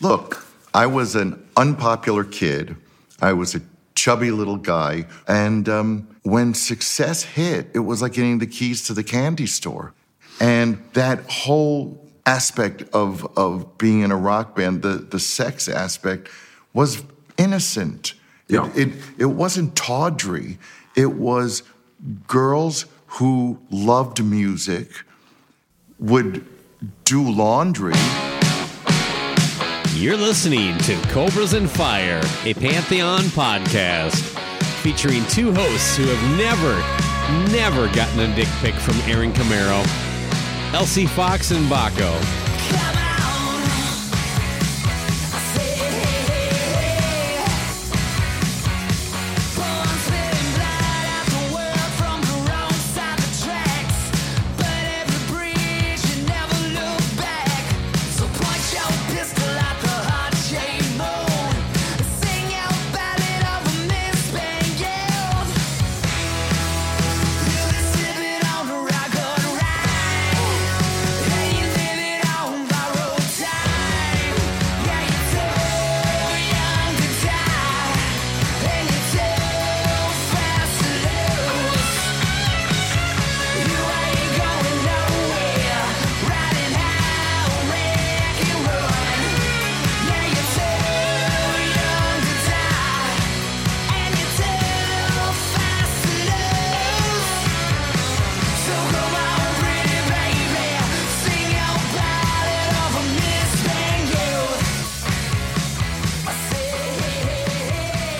Look, I was an unpopular kid. I was a chubby little guy. And um, when success hit, it was like getting the keys to the candy store. And that whole aspect of, of being in a rock band, the, the sex aspect, was innocent. Yeah. It, it, it wasn't tawdry. It was girls who loved music, would do laundry. You're listening to Cobras and Fire, a Pantheon podcast featuring two hosts who have never, never gotten a dick pic from Aaron Camaro, Elsie Fox and Baco.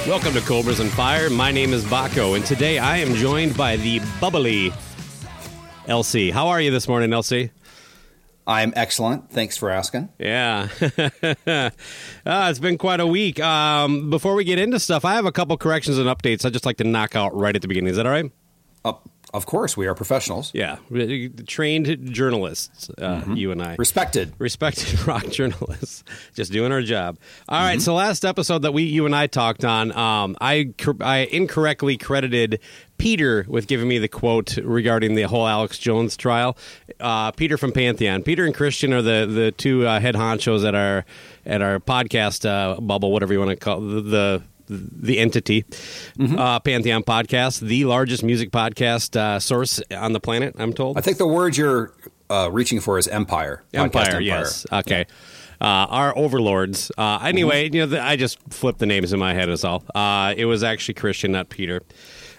Welcome to Cobras and Fire. My name is Baco, and today I am joined by the bubbly Elsie. How are you this morning, Elsie? I'm excellent. Thanks for asking. Yeah. uh, it's been quite a week. Um, before we get into stuff, I have a couple corrections and updates I'd just like to knock out right at the beginning. Is that all right? Uh, of course, we are professionals. Yeah. Trained journalists, uh, you and I. Respected. respected rock journalists, just doing our job. All right, so last episode that we, you and I talked on, um, I I incorrectly credited Peter with giving me the quote regarding the whole Alex Jones trial. Uh, Peter from Pantheon, Peter and Christian are the the two uh, head honchos at our at our podcast uh, bubble, whatever you want to call the. the the entity, uh, Pantheon podcast, the largest music podcast uh, source on the planet. I'm told. I think the word you're uh, reaching for is empire. Podcast Empire, yes. Okay. Uh, our overlords. Uh, anyway, you know, the, I just flipped the names in my head as all. Uh, it was actually Christian, not Peter.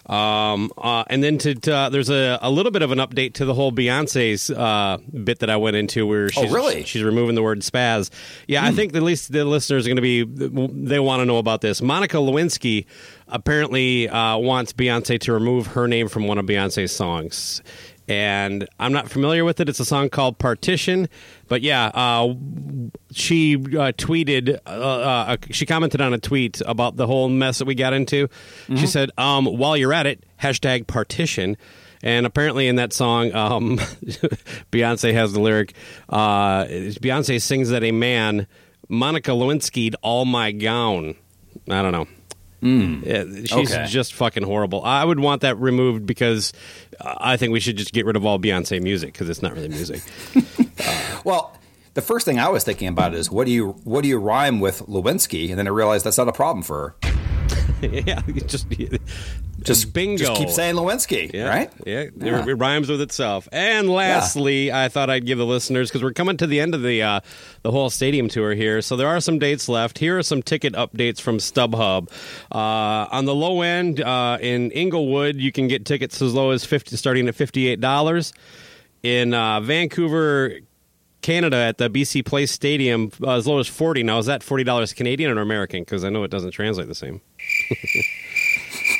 Um, uh, and then to, to uh, there's a, a little bit of an update to the whole Beyonce's uh, bit that I went into where she's, really? she's removing the word spaz. Yeah, I think at least the listeners are going to be they want to know about this. Monica Lewinsky apparently uh, wants Beyonce to remove her name from one of Beyonce's songs. And I'm not familiar with it. It's a song called Partition. But yeah, uh, she uh, tweeted, uh, uh, she commented on a tweet about the whole mess that we got into. She said, um, while you're at it, hashtag partition. And apparently in that song, um, Beyonce has the lyric, uh, Beyonce sings that a man, Monica Lewinsky'd all my gown. I don't know. Yeah, she's Okay. just fucking horrible. I would want that removed because uh, I think we should just get rid of all Beyonce music because it's not really music. Well, the first thing I was thinking about is what do you what do you rhyme with Lewinsky? And then I realized that's not a problem for her. yeah, just Just Bingo. Just keep saying Lewinsky, Yeah, right? Yeah, it- Yeah. It, rhymes with itself. And lastly, I thought I'd give the listeners because we're coming to the end of the uh, the whole stadium tour here, so there are some dates left. Here are some ticket updates from StubHub. Uh, on the low end, uh, in Inglewood, you can get tickets as low as fifty, starting at fifty eight dollars. In uh, Vancouver, Canada, at the BC Place Stadium, uh, as low as forty. Now, is that forty dollars Canadian or American? Because I know it doesn't translate the same.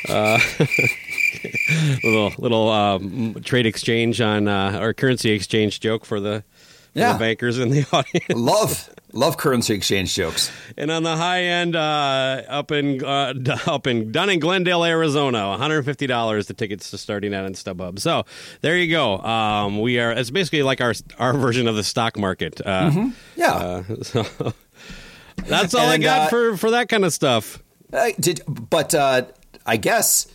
little little um, trade exchange on uh, or currency exchange joke for the, Yeah. the bankers in the audience. Love love currency exchange jokes. And on the high end, uh, up in uh, up in done in Glendale, Arizona, one hundred fifty dollars. The tickets to starting out in StubHub. So there you go. Um, we are. It's basically like our our version of the stock market. Uh, Yeah. uh, so that's all I got uh, for for that kind of stuff. Did but uh, I guess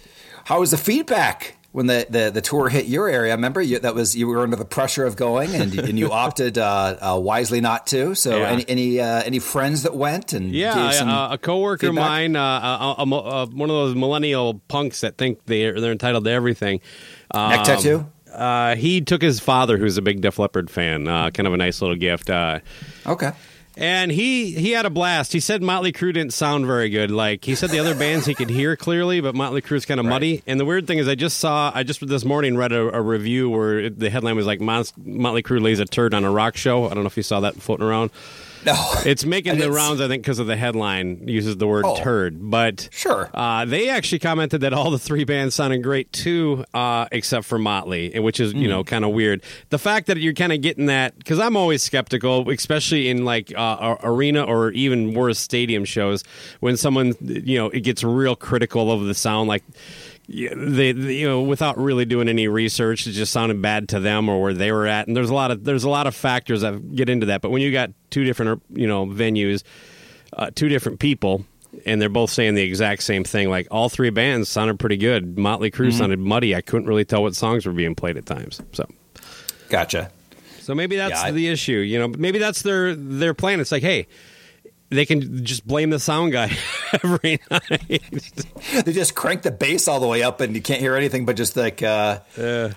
how was the feedback when the, the, the tour hit your area? Remember you, that was you were under the pressure of going and and you opted uh, uh, wisely not to. So Yeah. any any uh, any friends that went and Yeah, uh, a coworker of mine, uh, uh, one of those millennial punks that think they're they're entitled to everything. neck Um, tattoo. Uh, he took his father, who's a big Def Leppard fan, uh, kind of a nice little gift. Uh, Okay. And he he had a blast. He said Motley Crue didn't sound very good. Like he said, the other bands he could hear clearly, but Motley Crue's kind of muddy. And the weird thing is, I just saw, I just this morning read a, a review where it, the headline was like Motley Crue lays a turd on a rock show. I don't know if you saw that floating around. No. It's making the rounds, I think, because of the headline uses the word Oh. turd. But Sure. uh, they actually commented that all the three bands sounded great too, uh, except for Motley, which is you know kind of weird. The fact that you're kind of getting that because I'm always skeptical, especially in like uh, arena or even worse stadium shows, when someone you know it gets real critical of the sound, like. Yeah, They, they, you know, without really doing any research, it just sounded bad to them or where they were at. And there's a lot of there's a lot of factors that get into that. But when you got two different, you know, venues, uh, two different people, and they're both saying the exact same thing. Like all three bands sounded pretty good. Motley Crue Mm-hmm. sounded muddy. I couldn't really tell what songs were being played at times. So, Gotcha. so maybe that's Yeah, I- the issue. You know, maybe that's their their plan. It's like, hey, they can just blame the sound guy every night. They just crank the bass all the way up, and you can't hear anything but just like uh,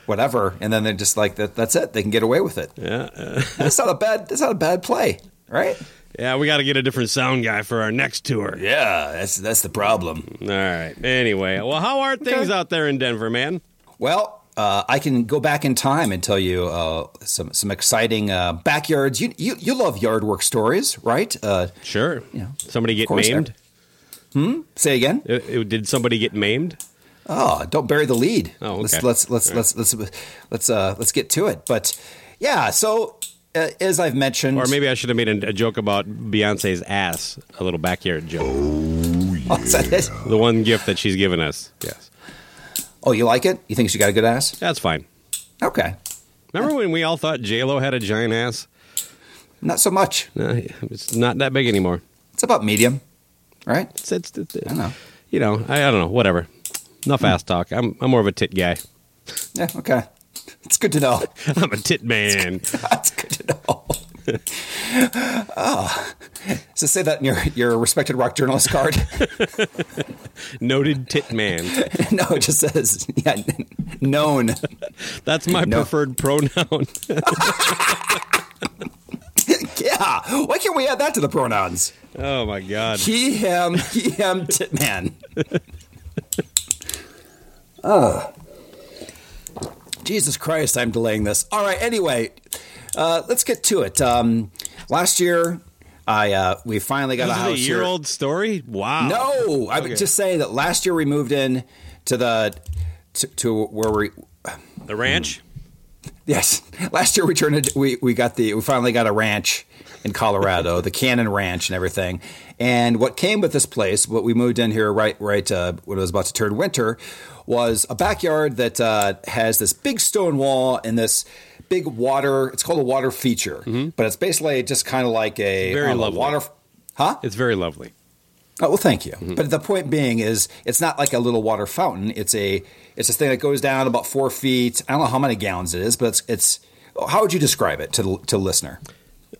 whatever. And then they're just like, that, "That's it. They can get away with it." yeah, uh, That's not a bad. That's not a bad play, right? yeah. We got to get a different sound guy for our next tour. Yeah, that's that's the problem. All right. Anyway, well, how are things out there in Denver, man? Well, uh, I can go back in time and tell you uh, some some exciting uh, backyards. You, you you love yard work stories, right? Uh, Sure. Yeah. Somebody get maimed? say again. Uh, uh, Did somebody get maimed? Oh, don't bury the lead. Oh, okay. Let's let's let's let's let's let's uh, let's get to it. But yeah, so as I've mentioned, Or maybe I should have made a, joke about Beyonce's ass, a little backyard joke. Oh, that it? The one gift that she's given us. Yes. Oh, you like it? You think she got a good ass? That's fine. Okay, Remember when we all thought J-Lo had a giant ass? not so much. No, it's not that big anymore. It's about medium, right? It's, it's, it's I don't know. You know, I, I don't know. Whatever. Enough ass hmm. talk. I'm, I'm more of a tit guy. Yeah, okay. It's good to know. I'm a tit man. That's good to know. oh. So say that in your, your respected rock journalist card. Noted tit man. no, it just says yeah, known. That's my No. preferred pronoun. Yeah. Why can't we add that to the pronouns? oh my god. He, him, he, him, tit man. oh. Jesus Christ, I'm delaying this. All right, anyway, uh, let's get to it. Um, last year, I uh, we finally got This a house a year here. old story. Wow. No, I would just say that last year we moved in to the to, to where we The ranch. Yes, last year we turned it. We we got the we finally got a ranch in Colorado, the Cannon Ranch and everything. And what came with this place, what we moved in here right right uh, when it was about to turn winter, was a backyard that uh, has this big stone wall and this big water. It's called a water feature, but it's basically just kind of like a Mm-hmm. Very lovely. water. Huh? It's very lovely. Oh well, thank you. Mm-hmm. But the point being is, it's not like a little water fountain. It's a it's a thing that goes down about four feet. I don't know how many gallons it is, but it's it's. How would you describe it to the, to the listener?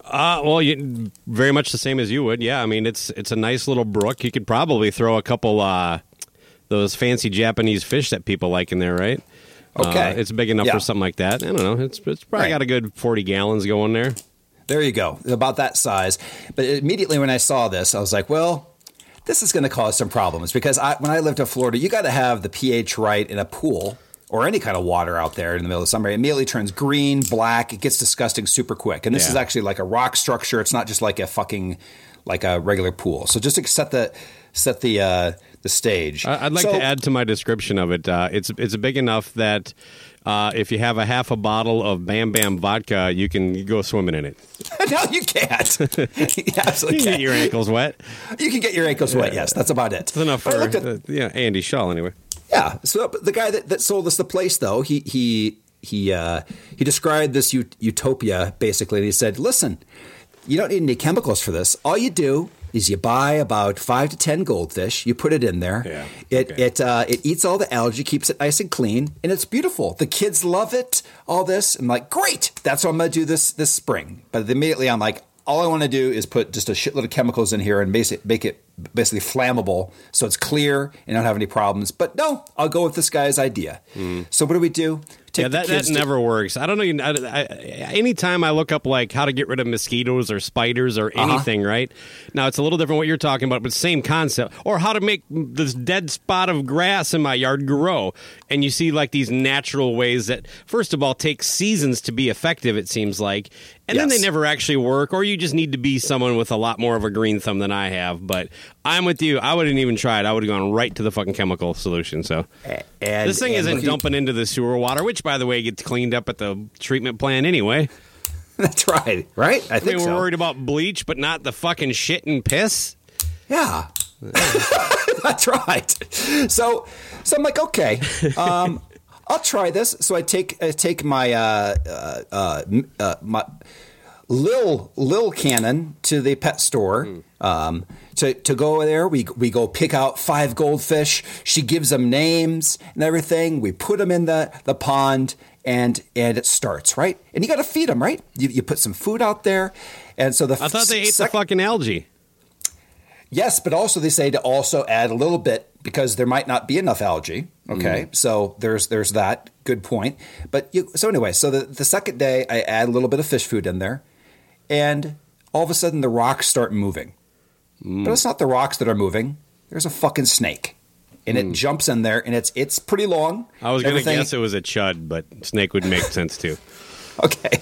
Uh, well, you, very much the same as you would. Yeah, I mean, it's it's a nice little brook. You could probably throw a couple uh, those fancy Japanese fish that people like in there, right? Okay. Uh, it's big enough Yeah. for something like that. I don't know. It's it's probably Right. got a good forty gallons going there. There you go, about that size. But immediately when I saw this, I was like, well, this is going to cause some problems because I, when I lived in Florida, you got to have the pH right in a pool or any kind of water out there in the middle of summer. It immediately turns green, black. It gets disgusting super quick. And this Yeah. is actually like a rock structure. It's not just like a fucking like a regular pool. So just set the set the uh, the stage. I'd like So- to add to my description of it. Uh, it's it's big enough that uh, if you have a half a bottle of Bam Bam vodka, you can go swimming in it. no, you can't. you absolutely You can get your ankles wet. You can get your ankles wet. Yes, that's about it. It's enough for at- uh, yeah Andy Shaw anyway. Yeah. So but the guy that, that sold us the place, though, he he he uh, he described this ut- utopia basically. And he said, "Listen, you don't need any chemicals for this. All you do is you buy about five to ten goldfish. You put it in there. Yeah, It okay. it uh, it eats all the algae, keeps it nice and clean, and it's beautiful. The kids love it. All this. I'm like, great. That's what I'm gonna do this this spring. But immediately I'm like. All I want to do is put just a shitload of chemicals in here and make it, make it basically flammable so it's clear and don't have any problems. But no, I'll go with this guy's idea. So what do we do? Take Yeah, that, that to- never works. I don't know. I, I, anytime I look up like how to get rid of mosquitoes or spiders or Uh-huh. anything, right? Now it's a little different what you're talking about, but same concept. Or how to make this dead spot of grass in my yard grow. And you see like these natural ways that, first of all, take seasons to be effective. It seems like, and then they never actually work. Or you just need to be someone with a lot more of a green thumb than I have. But I'm with you. I wouldn't even try it. I would have gone right to the fucking chemical solution. So. and, This thing isn't dumping into the sewer water, which, by the way, gets cleaned up at the treatment plant anyway. That's right, right? I I think mean, we're worried about bleach, but not the fucking shit and piss. Yeah, that's right. So, so I'm like, okay, um, I'll try this. So I take I take my uh, uh, uh, uh, my Lil Lil Cannon to the pet store. Um, to, to go there, we we go pick out five goldfish. She gives them names and everything. We put them in the, the pond, and and it starts right. And you got to feed them right. You, you put some food out there, and so the I thought they ate sec- the fucking algae. Yes, but also they say to also add a little bit because there might not be enough algae. Okay, Mm. so there's there's that good point. But you, so anyway, so the, the second day I add a little bit of fish food in there, and all of a sudden the rocks start moving. Mm. But it's not the rocks that are moving. There's a fucking snake, and it jumps in there, and it's it's pretty long. Mm. I was going to Everything- guess it was a chud, but snake would make sense too. Okay,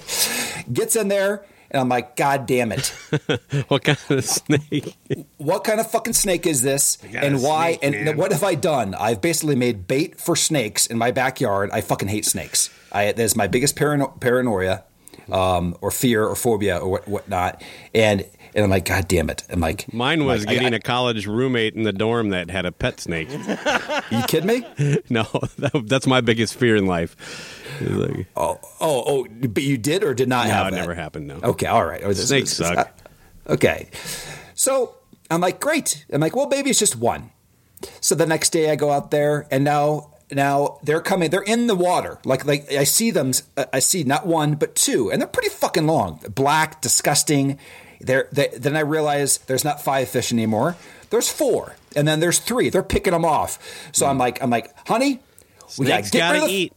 gets in there, and I'm like, God damn it. What kind of snake? what kind of fucking snake is this and why snake, and man. what have i done i've basically made bait for snakes in my backyard i fucking hate snakes I, that's my biggest parano- paranoia um, or fear or phobia or what, whatnot and and i'm like god damn it i'm like Mine was like, getting I- a college roommate in the dorm that had a pet snake. you kidding me no, that, that's my biggest fear in life. Like, oh oh oh but you did or did not no, have it that? never happened. No. Okay, all right. Or this- Snakes this- suck. okay. So I'm like, great. I'm like, well, maybe it's just one. So the next day I go out there and now now they're coming. They're in the water. Like like I see them. I see not one but two, and they're pretty fucking long. Black, disgusting. They're, they, then I realize there's not five fish anymore. There's four, and then there's three. They're picking them off. So hmm. I'm like, I'm like, honey, we gotta get gotta of eat.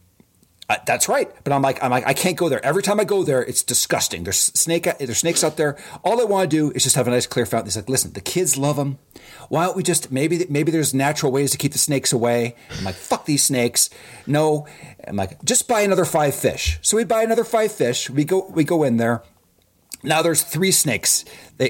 Uh, that's right. But I'm like, I'm like, I can't go there. Every time I go there, it's disgusting. There's snake, there's snakes out there. All I want to do is just have a nice clear fountain. He's like, listen, the kids love them. Why don't we just maybe maybe there's natural ways to keep the snakes away? I'm like, fuck these snakes. No, I'm like, just buy another five fish. So we buy another five fish. We go we go in there. Now there's three snakes,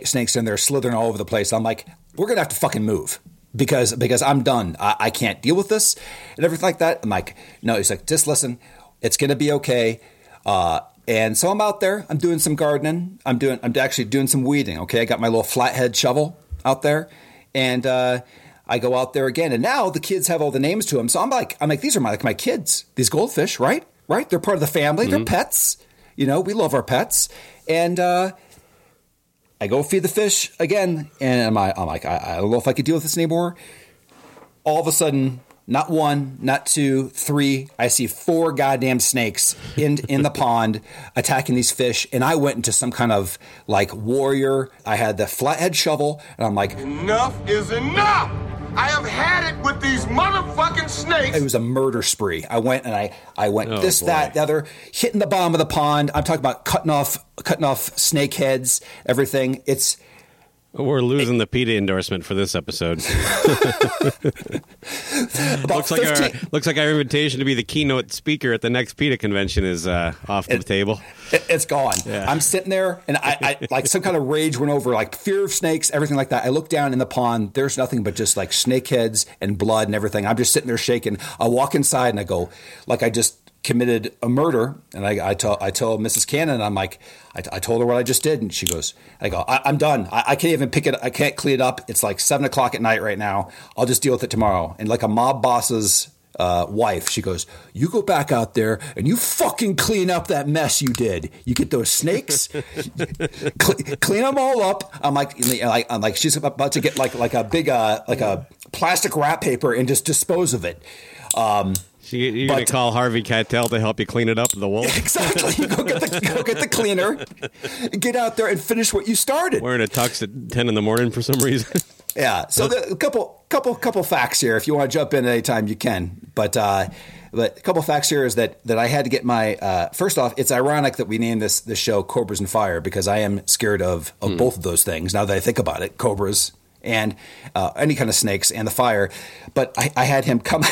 snakes in there slithering all over the place. I'm like, we're gonna have to fucking move because because I'm done. I, I can't deal with this and everything like that. I'm like, no. He's like, just listen, it's gonna be okay. Uh, and so I'm out there. I'm doing some gardening. I'm doing. I'm actually doing some weeding. Okay, I got my little flathead shovel out there, and uh, I go out there again. And now the kids have all the names to them. So I'm like, I'm like, these are my like my kids. These goldfish, right? Right? They're part of the family. They're pets. You know, we love our pets. And uh, I go feed the fish again, and I'm, I'm like, I, I don't know if I could deal with this anymore. All of a sudden, not one, not two, three. I see four goddamn snakes in in the pond attacking these fish, and I went into some kind of like warrior. I had the flathead shovel, and I'm like, Enough is enough! I have had it with these motherfucking snakes. It was a murder spree. I went and I, I went Oh, this, boy. that, the other, hitting the bottom of the pond. I'm talking about cutting off, cutting off snake heads, everything. It's We're losing the PETA endorsement for this episode. looks like our looks like our invitation to be the keynote speaker at the next PETA convention is uh, off the table. It, it's gone. Yeah. I'm sitting there, and I, I like some kind of rage went over, like fear of snakes, everything like that. I look down in the pond. There's nothing but just like snake heads and blood and everything. I'm just sitting there shaking. I walk inside and I go, like I just committed a murder. And I, I tell I Mrs. Cannon, I'm like, I, I told her what I just did, and she goes, I go, I, I'm done. I, I can't even pick it. I can't clean it up. It's like seven o'clock at night right now. I'll just deal with it tomorrow. And like a mob boss's uh, wife, she goes, "You go back out there and you fucking clean up that mess you did. You get those snakes, cle clean them all up." I'm like, like, I'm like, she's about to get like like a big uh, like a plastic wrap paper and just dispose of it. Um, You- You're going to call Harvey Keitel to help you clean it up, the wolf? exactly. You go get the go get the cleaner, get out there and finish what you started. Wearing a tux at 10 in the morning for some reason. Yeah. So the, a couple, couple, couple facts here. If you want to jump in anytime, you can. But, uh, but a couple facts here is that that I had to get my. Uh, first off, it's ironic that we named this this show "Cobras and Fire" because I am scared of of both of those things. Now that I think about it, cobras and uh, any kind of snakes and the fire. But I, I had him come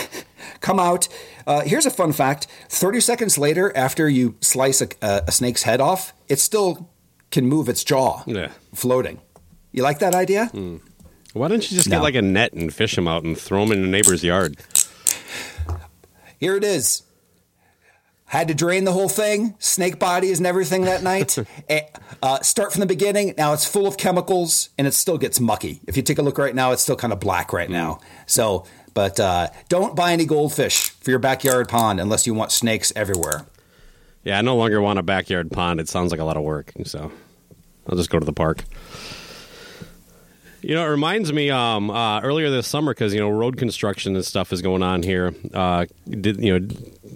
come out. Uh, here's a fun fact: thirty seconds later, after you slice a, a, a snake's head off, it still can move its jaw, Yeah. floating. You like that idea? Why don't you just No. get like a net and fish them out and throw them in a neighbor's yard? Here it is. Had to drain the whole thing, snake bodies and everything that night. Eh, uh, start from the beginning. Now it's full of chemicals and it still gets mucky. If you take a look right now, it's still kind of black right now. So, but uh, don't buy any goldfish for your backyard pond unless you want snakes everywhere. Yeah, I no longer want a backyard pond. It sounds like a lot of work, so I'll just go to the park. You know, it reminds me um, uh, earlier this summer because you know road construction and stuff is going on here. Uh, did you know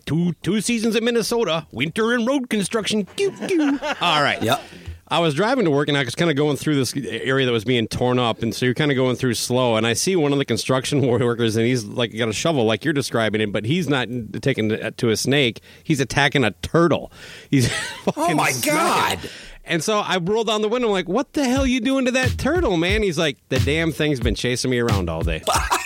two two seasons in Minnesota, winter and road construction. All right. Yep. I was driving to work and I was kind of going through this area that was being torn up, and so you're kind of going through slow. And I see one of the construction workers, and he's like got a shovel, like you're describing it, but he's not taking it to a snake. He's attacking a turtle. He's fucking oh my God. it. And so I rolled down the window. I'm like, "What the hell you doing to that turtle, man?" He's like, "The damn thing's been chasing me around all day."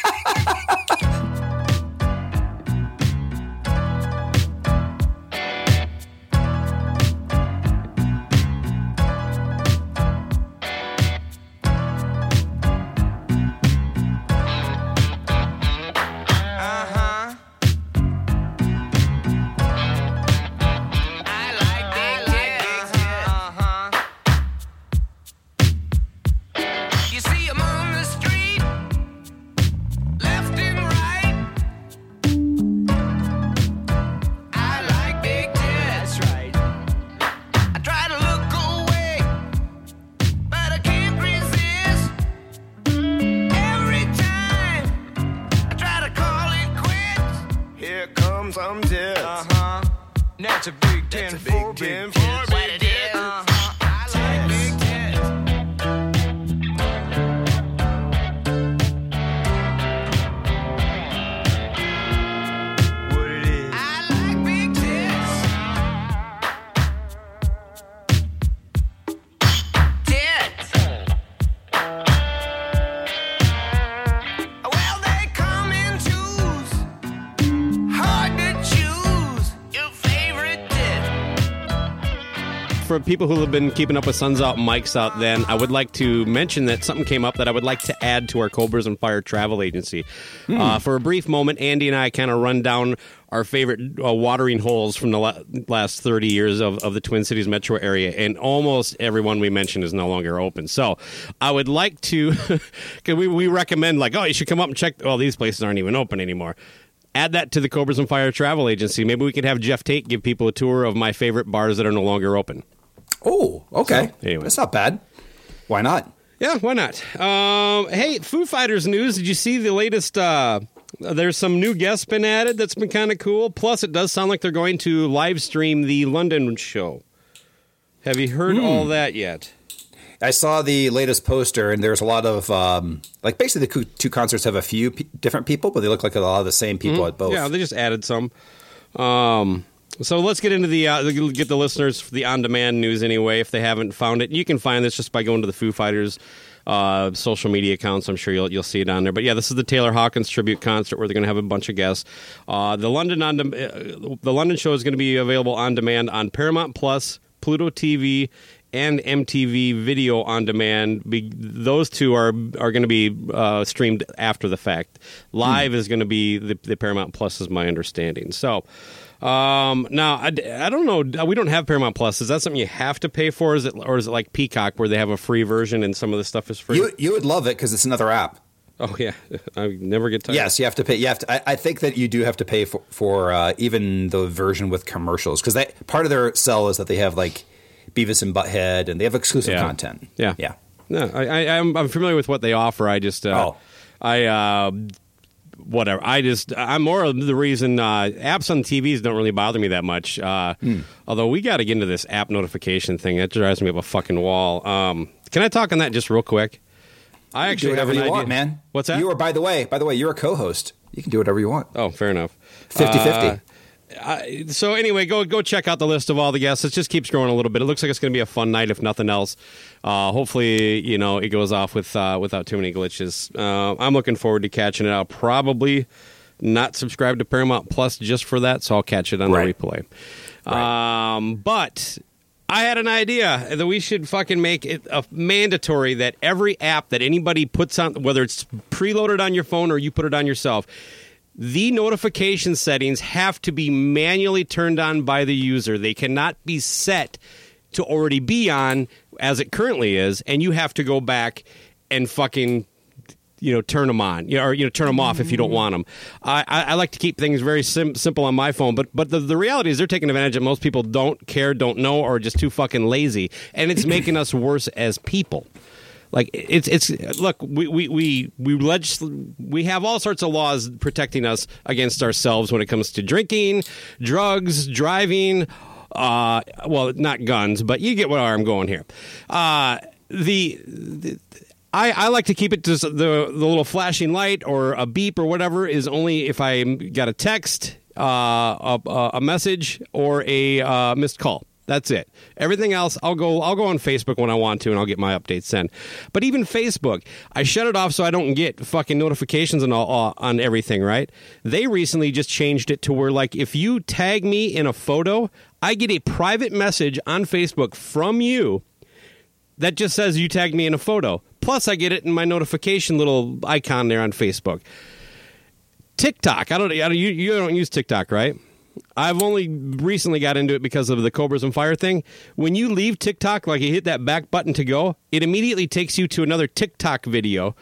people who have been keeping up with Suns Out Mics out, then I would like to mention that something came up that I would like to add to our Cobras and Fire travel agency. Uh, for a brief moment, Andy and I kind of run down our favorite uh, watering holes from the la- last 30 years of, of the Twin Cities metro area, and almost everyone we mentioned is no longer open. So I would like to, because we, we recommend, like, oh, you should come up and check, well, these places aren't even open anymore add that to the Cobras and Fire travel agency. Maybe we could have Jeff Tate give people a tour of my favorite bars that are no longer open. Oh, okay. So, anyway. That's not bad. Why not? Yeah, why not? Um, hey, Foo Fighters news. Did you see the latest? Uh, there's some new guests been added. That's been kind of cool. Plus, it does sound like they're going to live stream the London show. Have you heard all that yet? I saw the latest poster, and there's a lot of um, like basically the two concerts have a few p- different people, but they look like a lot of the same people at both. Mm-hmm. Yeah, they just added some. Um, so let's get into the uh, get the listeners the on-demand news anyway. If they haven't found it, you can find this just by going to the Foo Fighters uh, social media accounts. I'm sure you'll you'll see it on there. But yeah, this is the Taylor Hawkins tribute concert where they're going to have a bunch of guests. Uh, the London on de- uh, the London show is going to be available on demand on Paramount Plus, Pluto TV. And MTV Video on Demand. Be, those two are are going to be uh, streamed after the fact. Live is going to be the, the Paramount Plus, is my understanding. So, um, now I, I don't know. We don't have Paramount Plus. Is that something you have to pay for? Is it or is it like Peacock where they have a free version and some of the stuff is free? You you would love it because it's another app. oh yeah, I never get tired. Yes, you have to pay. You have to. I, I think that you do have to pay for for uh, even the version with commercials because that part of their sell is that they have like Beavis and Butthead and they have exclusive Yeah. content. Yeah, yeah. No, I, I, I'm, I'm familiar with what they offer. I just, uh, Oh. I, uh, whatever. I just, I'm more of the reason uh, apps on TVs don't really bother me that much. Uh, Hmm. Although we got to get into this app notification thing. That drives me up a fucking wall. Um, can I talk on that just real quick? I do actually have whatever an you idea. want, man. What's that? You are by the way. By the way, you're a co-host. You can do whatever you want. Oh, fair enough. 50-50. Uh, so anyway, go go check out the list of all the guests. It just keeps growing a little bit. It looks like it's going to be a fun night, if nothing else. Uh, hopefully, you know it goes off with uh, without too many glitches. Uh, I'm looking forward to catching it. I'll probably not subscribe to Paramount Plus just for that, so I'll catch it on Right. the replay. Um, but I had an idea that we should fucking make it a mandatory that every app that anybody puts on, whether it's preloaded on your phone or you put it on yourself, the notification settings have to be manually turned on by the user. They cannot be set to already be on as it currently is, and you have to go back and fucking you know turn them on or you know turn them off if you don't want them i, I, I like to keep things very sim- simple on my phone but but the, the reality is they're taking advantage that most people don't care don't know or are just too fucking lazy and it's making us worse as people like it's it's look we we we we, legis- we have all sorts of laws protecting us against ourselves when it comes to drinking drugs driving uh well not guns but you get where i'm going here uh the, the I, I like to keep it to the the little flashing light or a beep or whatever is only if I got a text, uh, a- a message, or a uh, missed call. That's it. Everything else, I'll go. I'll go on Facebook when I want to, and I'll get my updates sent. But even Facebook, I shut it off so I don't get fucking notifications and all, on everything. Right? They recently just changed it to where, like, if you tag me in a photo, I get a private message on Facebook from you that just says you tagged me in a photo. Plus, I get it in my notification little icon there on Facebook. TikTok. I don't. I don't you, you don't use TikTok, right? I've only recently got into it because of the Cobras and Fire thing. When you leave TikTok, like you hit that back button to go, it immediately takes you to another TikTok video,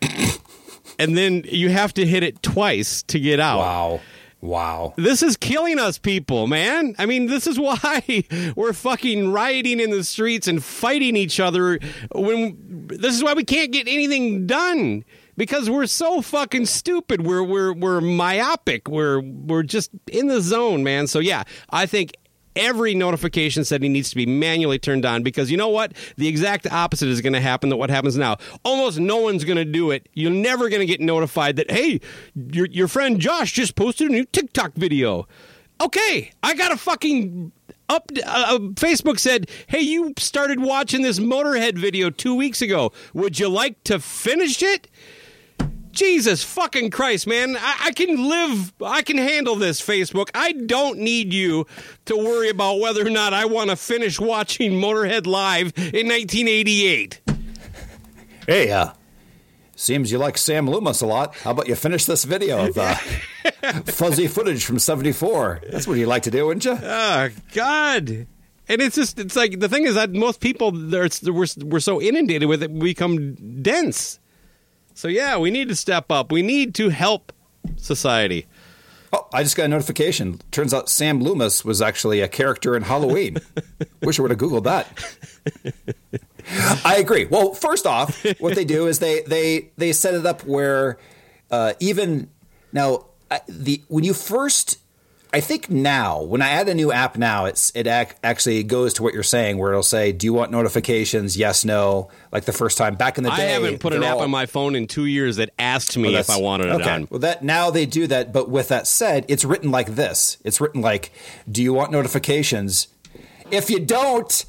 and then you have to hit it twice to get out. Wow. Wow. This is killing us, people, man. I mean, this is why we're fucking rioting in the streets and fighting each other. When this is why we can't get anything done because we're so fucking stupid. We're we're we're myopic. We're we're just in the zone, man. So yeah, I think every notification setting needs to be manually turned on because you know what? The exact opposite is going to happen than what happens now. Almost no one's going to do it. You're never going to get notified that, hey, your, your friend Josh just posted a new TikTok video. Okay, I got a fucking up. Uh, Facebook said, hey, you started watching this Motorhead video two weeks ago. Would you like to finish it? Jesus fucking Christ, man. I, I can live, I can handle this, Facebook. I don't need you to worry about whether or not I want to finish watching Motorhead live in 1988. Hey, uh, seems you like Sam Loomis a lot. How about you finish this video of uh, fuzzy footage from '74? That's what you like to do, wouldn't you? Oh, God. And it's just, it's like, the thing is that most people, we're, we're so inundated with it, we become dense. So, yeah, we need to step up. We need to help society. Oh, I just got a notification. Turns out Sam Loomis was actually a character in Halloween. Wish I would have Googled that. I agree. Well, first off, what they do is they they they set it up where uh, even now I- the when you first I think now when I add a new app now, it's it ac- actually goes to what you're saying, where it'll say, "Do you want notifications? Yes, no." Like the first time back in the day, I haven't put an they're app all- on my phone in two years that asked me Well, if I wanted it okay. on. Well, that now they do that, but with that said, it's written like this. It's written like, "Do you want notifications? If you don't,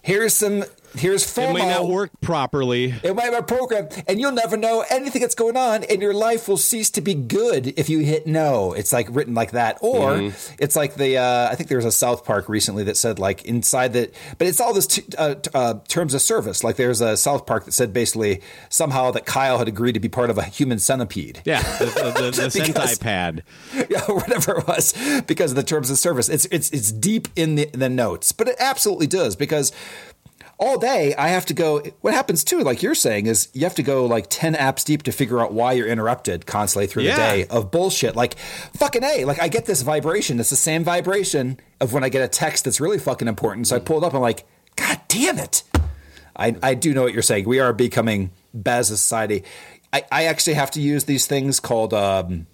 here's some. Here's FOMO. It may not work properly. It might be a program, and you'll never know anything that's going on, and your life will cease to be good if you hit no. It's like written like that, or Mm-hmm. it's like the uh, I think there was a South Park recently that said like inside that, but it's all this t- uh, t- uh, terms of service. Like there's a South Park that said basically somehow that Kyle had agreed to be part of a human centipede. Yeah, the, the, the, the Because- pad. yeah, whatever it was, because of the terms of service. It's it's it's deep in the, the notes, but it absolutely does because all day I have to go. What happens too, like you're saying, is you have to go like ten apps deep to figure out why you're interrupted constantly through Yeah. the day of bullshit. Like fucking a, like I get this vibration. It's the same vibration of when I get a text that's really fucking important. So I pull it up. I'm like, God damn it. I, I do know what you're saying. We are becoming bad as a society. I, I actually have to use these things called um,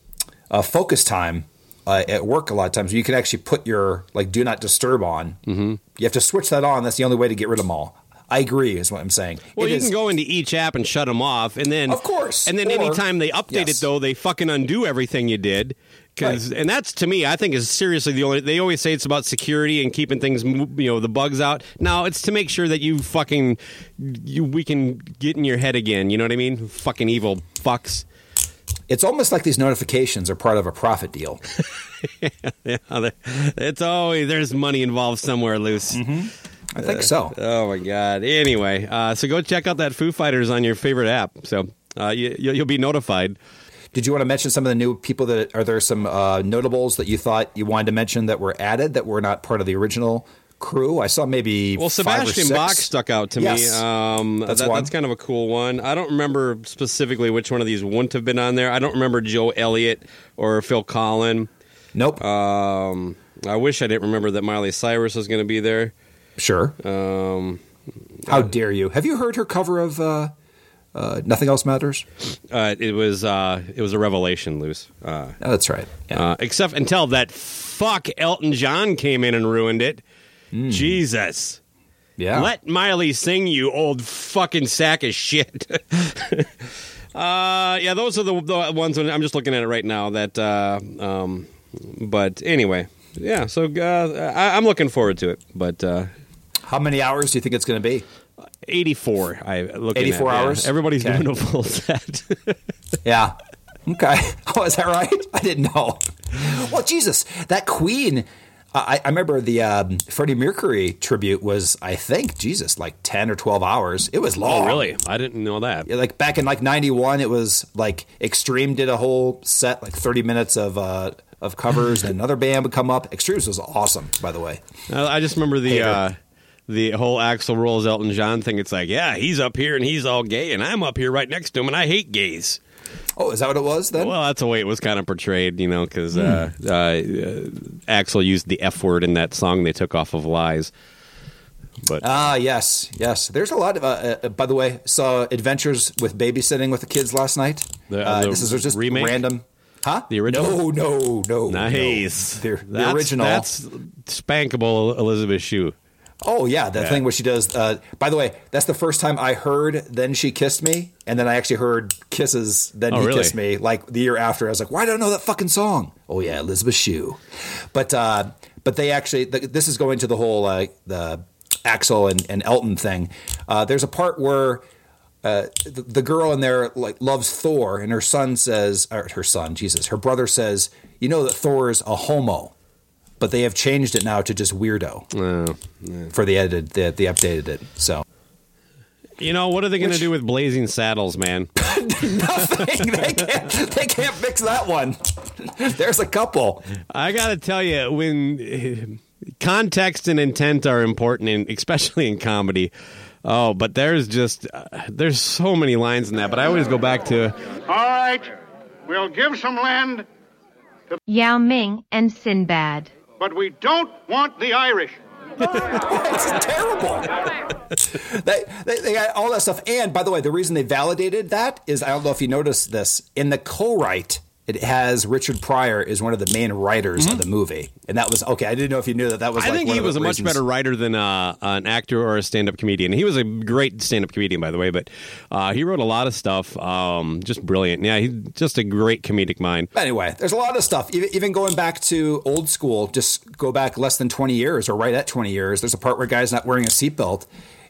uh, focus time uh, at work a lot of times. You can actually put your like do not disturb on. Mm-hmm. You have to switch that on. That's the only way to get rid of them all. I agree, is what I'm saying. Well, It you is- can go into each app and shut them off, and then Of course. and then Or- anytime they update Yes. it, though, they fucking undo everything you did. Because Right. and that's to me, I think is seriously the only. They always say it's about security and keeping things, you know, the bugs out. Now it's to make sure that you fucking you we can get in your head again. You know what I mean? Fucking evil fucks. It's almost like these notifications are part of a profit deal. Yeah, it's always there's money involved somewhere loose. I think so. Oh my god. Anyway, uh, so go check out that Foo Fighters on your favorite app. So uh, you, you'll you'll be notified. Did you want to mention some of the new people that are there? Some uh, notables that you thought you wanted to mention that were added that were not part of the original crew? I saw maybe Well, Sebastian. Bach stuck out to Yes. me. Um, That's that- that's kind of a cool one. I don't remember specifically which one of these wouldn't have been on there. I don't remember Joe Elliott or Phil Collen. Nope. Um, I wish I didn't remember that Miley Cyrus was going to be there. sure. Um, How dare you? Have you heard her cover of uh, uh, "Nothing Else Matters"? uh, it was uh, it was a revelation, loose. Uh, Oh, that's right. Yeah. uh, except until that fuck Elton John came in and ruined it. Hmm. Jesus. yeah. Let Miley sing, you old fucking sack of shit. uh, yeah, those are the, the ones. When, I'm just looking at it right now. That, uh, um, but anyway, yeah. So uh, I, I'm looking forward to it. But uh, How many hours do you think it's going to be? 84. I looking 84 at, yeah. hours? Everybody's Okay. doing a full set. Yeah. Okay. Oh, is that right? I didn't know. Well, Jesus, that Queen. I, I remember the um, Freddie Mercury tribute was, I think, Jesus, like ten or twelve hours. It was long. oh, really? I didn't know that. Yeah, Like back in like '91, it was like Extreme did a whole set, like 30 minutes of uh, of covers, and another band would come up. Extremes was awesome, by the way. Uh, I just remember the. Uh, the whole Axl Rose Elton John thing. It's like, yeah, he's up here and he's all gay, and I'm up here right next to him, and I hate gays. Oh, is that what it was then? Well, that's the way it was kind of portrayed, you know, because uh, uh, uh, Axl used the F word in that song they took off of Lies. But Ah, yes, yes. There's a lot of. Uh, uh, by the way, saw Adventures with Babysitting with the Kids last night. The- uh, the this is just remake? random. Huh? The original? No, no, no. nice, no. The, the That's- original. That's spankable Elizabeth Shue. Oh yeah, the Yeah. thing where she does. Uh, by the way, that's the first time I heard. Then she kissed me, and then I actually heard kisses. Then Oh, he really? kissed me. Like the year after, I was like, why do I know that fucking song? Oh yeah, Elizabeth Shue. But uh, but they actually. th this is going to the whole uh, the Axl and, and Elton thing. Uh, there's a part where uh, the, the girl in there like loves Thor, and her son says, or her son, Jesus, her brother says, you know that Thor is a homo, but they have changed it now to just weirdo Oh. for the edited, the, the updated it. So You know, what are they going to do with Blazing Saddles, man? nothing. they can't. They can't fix that one. There's a couple. I got to tell you, when context and intent are important, in, especially in comedy. Oh, but there's just uh, there's so many lines in that. But I always go back to All right, we'll give some land, to Yao Ming and Sinbad. But we don't want the Irish. It's terrible. they, they, they got all that stuff. And by the way, the reason they validated that is I don't know if you noticed this in the co-write it has Richard Pryor is one of the main writers of the movie, and that was okay. I didn't know if you knew that. That was. Mm-hmm. I like think he was a much better writer than uh, an actor or a stand-up comedian. He was a great stand-up comedian, by the way, but uh, he wrote a lot of stuff. Um, just brilliant. Yeah, he's just a great comedic mind. Anyway, there's a lot of stuff. Even, even going back to old school, just go back less than 20 years or right at 20 years. There's a part where guy's not wearing a seatbelt.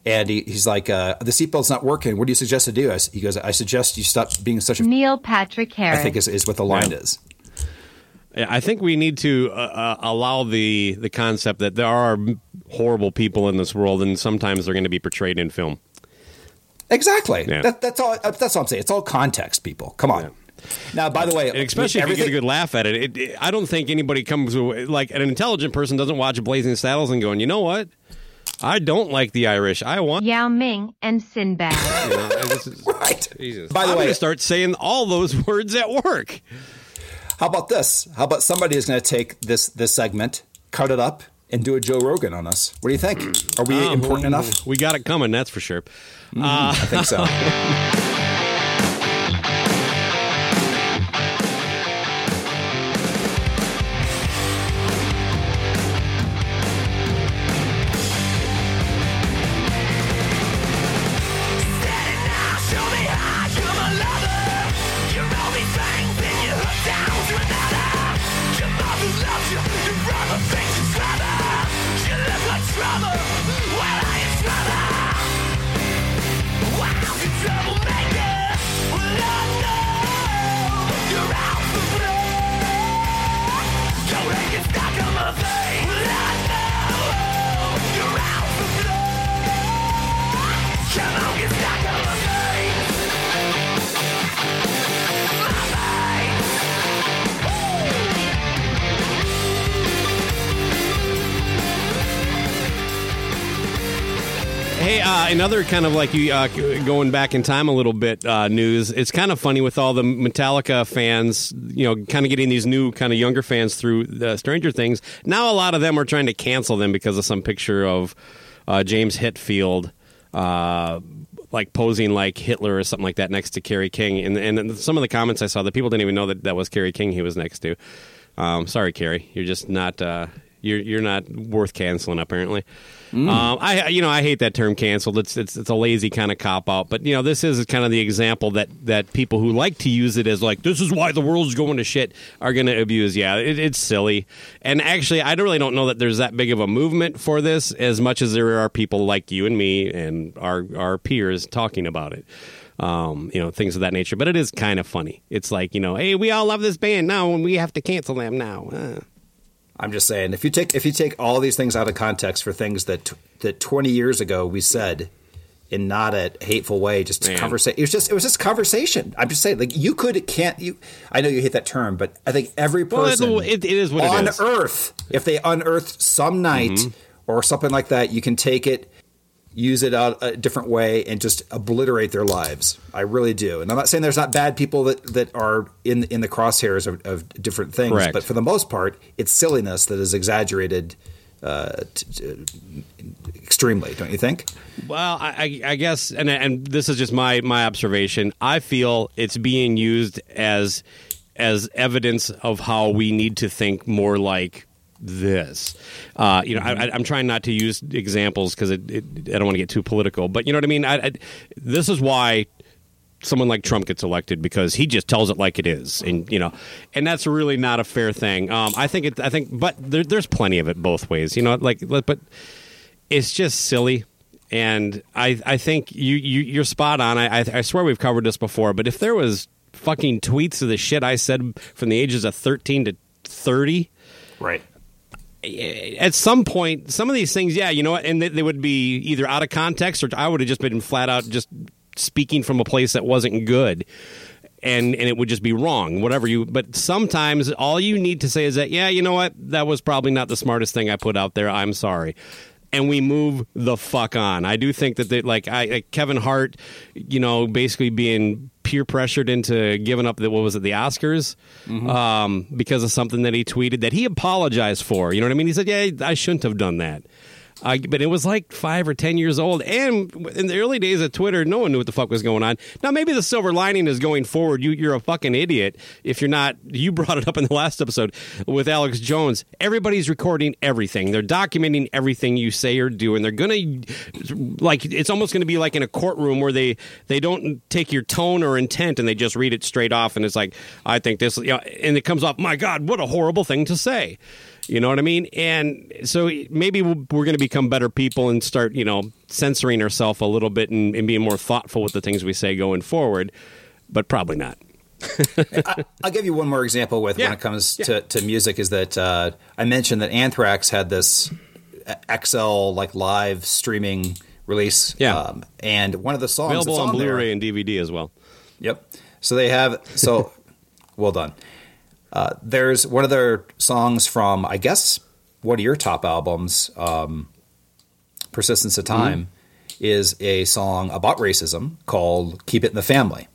And he, he's like, uh, the seatbelt's not working. What do you suggest to do? I s he goes, I suggest you stop being such a. Neil Patrick Harris." I think is, is what the line Yeah. is. I think we need to uh, uh, allow the the concept that there are horrible people in this world, and sometimes they're going to be portrayed in film. Exactly. Yeah. That, that's all. That's all I'm saying. It's all context, people. Come on. Now, by the way, And especially if you get a good laugh at it. It, it- I don't think anybody comes with- like an intelligent person doesn't watch Blazing Saddles and going, you know what? I don't like the Irish. I want. Yao Ming and Sinbad. You know, is- Right. Jesus. By the I'm way, gonna start saying all those words at work. How about this? How about somebody is going to take this this segment, cut it up, and do a Joe Rogan on us? What do you think? Are we Um, important enough? We got it coming, that's for sure. I think so. kind of like you uh, going back in time a little bit uh, news. It's kind of funny with all the Metallica fans, you know, kind of getting these new kind of younger fans through Stranger Things. Now a lot of them are trying to cancel them because of some picture of uh, James Hetfield. Uh, like posing like Hitler or something like that next to Kerry King, and and some of the comments I saw, the people didn't even know that that was Kerry King he was next to. Um, sorry, Kerry, you're just not uh, you're you're not worth canceling apparently. Um, I you know I hate that term canceled. It's it's it's a lazy kind of cop out. But you know this is kind of the example that that people who like to use it as like this is why the world's going to shit are going to abuse. Yeah, it, it's silly. And actually, I don't really don't know that there's that big of a movement for this as much as there are people like you and me and our our peers talking about it. Um, you know things of that nature. But it is kind of funny. It's like you know, hey, we all love this band now, and we have to cancel them now. Uh. I'm just saying, if you take if you take all these things out of context for things that that 20 years ago we said in not a hateful way, just conversation. It was just it was just conversation. I'm just saying, like you could can't you. I know you hate that term, but I think every Well, it- person it- is what it on is. Earth, if they unearthed some night Mm-hmm. or something like that, you can take it. Use it out a different way and just obliterate their lives. I really do, and I'm not saying there's not bad people that, that are in in the crosshairs of, of different things, Correct. but for the most part, it's silliness that is exaggerated uh, t- t- extremely. Don't you think? Well, I, I I guess, and and this is just my my observation. I feel it's being used as as evidence of how we need to think more like this. Uh, you know, I, I, I'm trying not to use examples because I don't want to get too political, but you know what I mean. I, I, this is why someone like Trump gets elected because he just tells it like it is, and you know, and that's really not a fair thing. Um, I think it. I think, but there, there's plenty of it both ways. You know, like, but it's just silly. And I, I think you, you you're spot on. I, I I swear we've covered this before, but if there was fucking tweets of the shit I said from the ages of 13 to 30, Right. Eh, at some point, some of these things, yeah, you know what, and they, they would be either out of context or I would have just been flat out just speaking from a place that wasn't good. And, and it would just be wrong, whatever you. But sometimes all you need to say is that, yeah, you know what, that was probably not the smartest thing I put out there. I'm sorry, and we move the fuck on. I do think that they, like I like Kevin Hart, you know, basically being peer pressured into giving up the what was it the Oscars um, because of something that he tweeted that he apologized for. You know what I mean? He said, "Yeah, I shouldn't have done that." Uh, but it was like five or ten years old, and in the early days of Twitter, no one knew what the fuck was going on. Now, maybe the silver lining is going forward. You, you're a fucking idiot if you're not. You brought it up in the last episode with Alex Jones. Everybody's recording everything. They're documenting everything you say or do, and they're gonna like. It's almost going to be like in a courtroom where they they don't take your tone or intent and they just read it straight off, and it's like, I think this, you know, and it comes off. My God, what a horrible thing to say. You know what I mean? And so maybe we're going to become better people and start, you know, censoring ourselves a little bit and, and being more thoughtful with the things we say going forward, but probably not. I, I'll give you one more example with Yeah. when it comes to, to music is that uh, I mentioned that Anthrax had this XL like live streaming release. Yeah. Um, and one of the songs Available on on Blu-ray and DVD as well. Yep. So they have so well done. Uh, there's one of their songs from I guess one of your top albums, um, "Persistence of Time," is a song about racism called "Keep It in the Family."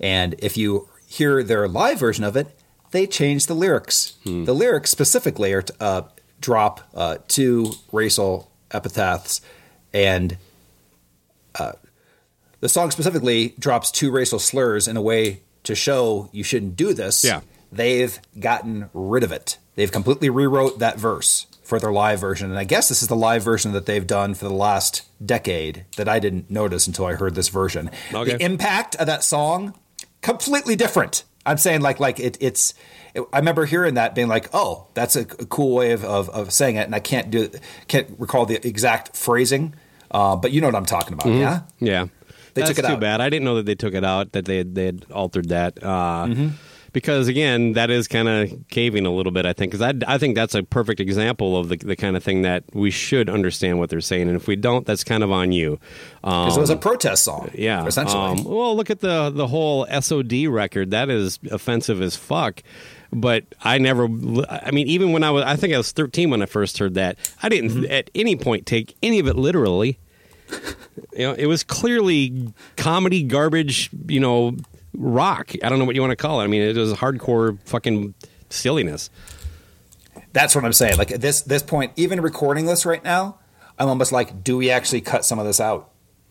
And if you hear their live version of it, they change the lyrics. The lyrics specifically are t- uh, drop uh, two racial epithets and the song specifically drops two racial slurs in a way to show you shouldn't do this. Yeah. They've gotten rid of it. They've completely rewrote that verse for their live version. And I guess this is the live version that they've done for the last decade that I didn't notice until I heard this version. Okay. The impact of that song, completely different. I'm saying like like it, it's. It, I remember hearing that being like, "Oh, that's a, a cool way of, of, of saying it," and I can't do can't recall the exact phrasing, uh, but you know what I'm talking about, yeah? Yeah, They That's took it too out. bad. I didn't know that they took it out. That they had, they had altered that. Uh, Mm-hmm. Because again, that is kind of caving a little bit. I think because I, I think that's a perfect example of the, the kind of thing that we should understand what they're saying, and if we don't, that's kind of on you. Um, Because it was a protest song, yeah, essentially. Um, well, look at the the whole SOD record. That is offensive as fuck. But I never. I mean, even when I was, I think I was 13 when I first heard that. I didn't Mm-hmm. at any point take any of it literally. You know, it was clearly comedy garbage. You know, rock. I don't know what you want to call it. I mean, it was hardcore fucking silliness. That's what I'm saying. Like at this this point, even recording this right now, I'm almost like, do we actually cut some of this out?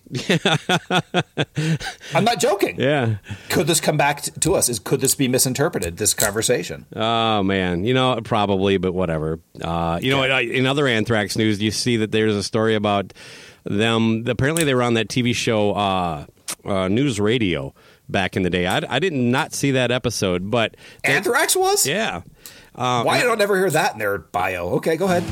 I'm not joking. Yeah. Could this come back to us? Is could this be misinterpreted? This conversation. Oh man, you know probably, but whatever. Uh, you know, in other Anthrax news, you see that there's a story about them. Apparently, they were on that TV show uh, uh, News Radio back in the day. I, I did not see that episode, but Anthrax was. yeah, Why um, did I never hear that in their bio? Okay, go ahead.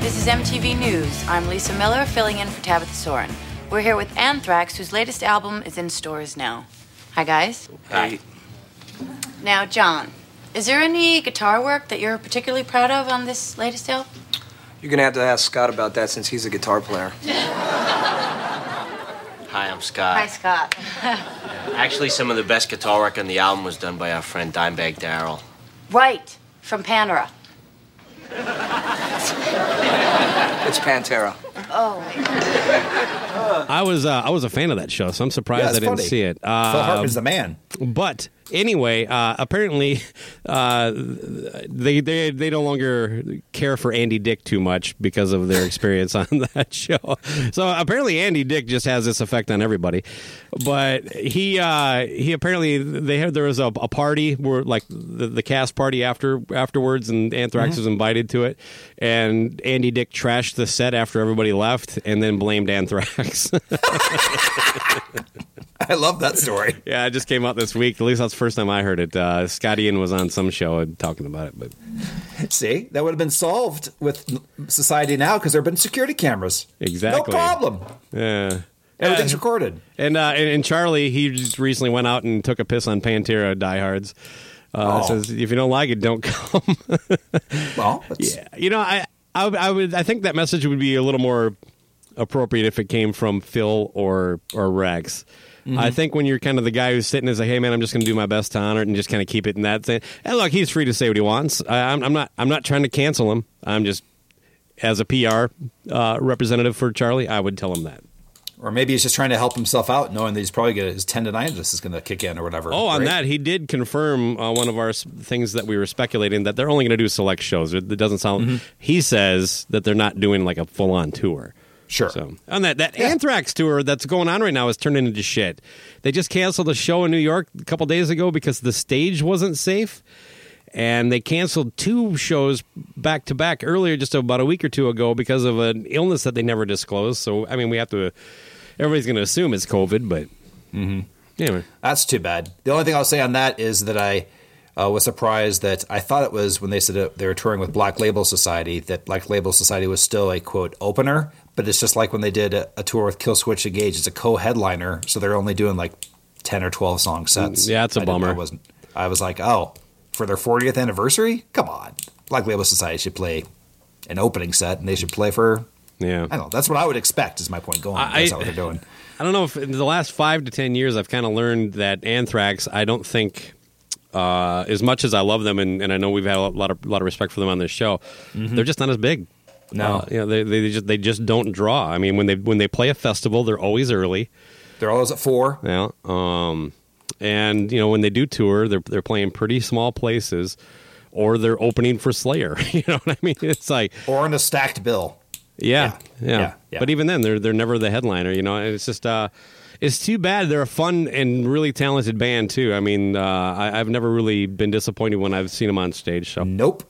This is MTV News. I'm Lisa Miller, filling in for Tabitha Soren. We're here with Anthrax, whose latest album is in stores now. Hi, guys. Hi. Now, John, is there any guitar work that you're particularly proud of on this latest album? You're gonna have to ask Scott about that since he's a guitar player. Hi, I'm Scott. Hi, Scott. Actually, some of the best guitar work on the album was done by our friend Dimebag Darrell. right, from Panera. It's Pantera. Oh, I was uh, I was a fan of that show, so I'm surprised Yeah, I it's didn't funny. see it. Phil Uh, Hartman's the man. But anyway, uh, apparently uh, they they they no longer care for Andy Dick too much because of their experience on that show. So apparently Andy Dick just has this effect on everybody. But he uh, he apparently they had there was a, a party where like the, the cast party after afterwards, and Anthrax was invited to it, and Andy Dick trashed the set after everybody left, and then blamed Anthrax. I love that story. Yeah, it just came out this week. At least that's the first time I heard it. Uh, Scott Ian was on some show talking about it. But See, that would have been solved with society now because there have been security cameras. Exactly. No problem. yeah, Everything's Yeah. recorded. And, uh, and and Charlie, he just recently went out and took a piss on Pantera diehards. Uh, Oh. Says if you don't like it, don't come. Well, that's, yeah, you know, I, I would- I would I think that message would be a little more appropriate if it came from Phil or or Rex. Mm-hmm. I think when you're kind of the guy who's sitting as like, hey man, I'm just going to do my best to honor it and just kind of keep it in that thing. And look, he's free to say what he wants. I, I'm, I'm not I'm not trying to cancel him. I'm just as a PR uh, representative for Charlie, I would tell him that. Or maybe he's just trying to help himself out, knowing that he's probably going to his tendonitis is going to kick in or whatever. Oh, on right? that, he did confirm uh, one of our things that we were speculating that they're only going to do select shows. It, doesn't sound. Mm-hmm. He says that they're not doing like a full on tour. Sure. So on that that Anthrax tour that's going on right now is turning into shit. They just canceled a show in New York a couple days ago because the stage wasn't safe, and they canceled two shows back to back earlier, just about a week or two ago, because of an illness that they never disclosed. So I mean, we have to. Everybody's going to assume it's COVID, but Mm-hmm. anyway. That's too bad. The only thing I'll say on that is that I uh, was surprised that I thought it was when they said it, they were touring with Black Label Society that Black Label Society was still a quote opener, but it's just like when they did a, a tour with Killswitch Engage. It's a co-headliner, so they're only doing like ten or twelve song sets. Yeah, it's a I bummer. I wasn't. I was like, oh, for their 40th anniversary? Come on, Black Label Society should play an opening set, and they should play for. Yeah. I don't know. That's what I would expect. Is my point going? I- That's not what they're doing. I don't know if in the last five to ten years I've kind of learned that Anthrax. I don't think uh, as much as I love them, and, and I know we've had a lot of lot of respect for them on this show. They're just not as big. No. Uh, you know, they, they just they just don't draw. I mean, when they when they play a festival, they're always early. They're always at four. Yeah. Um, and you know when they do tour, they're they're playing pretty small places, or they're opening for Slayer. you know what I mean? It's like Or in a stacked bill. yeah, yeah, yeah, yeah. But even then, they're they're never the headliner. You know, and it's just uh, it's too bad. They're a fun and really talented band too. I mean, uh, I, I've never really been disappointed when I've seen them on stage. So Nope.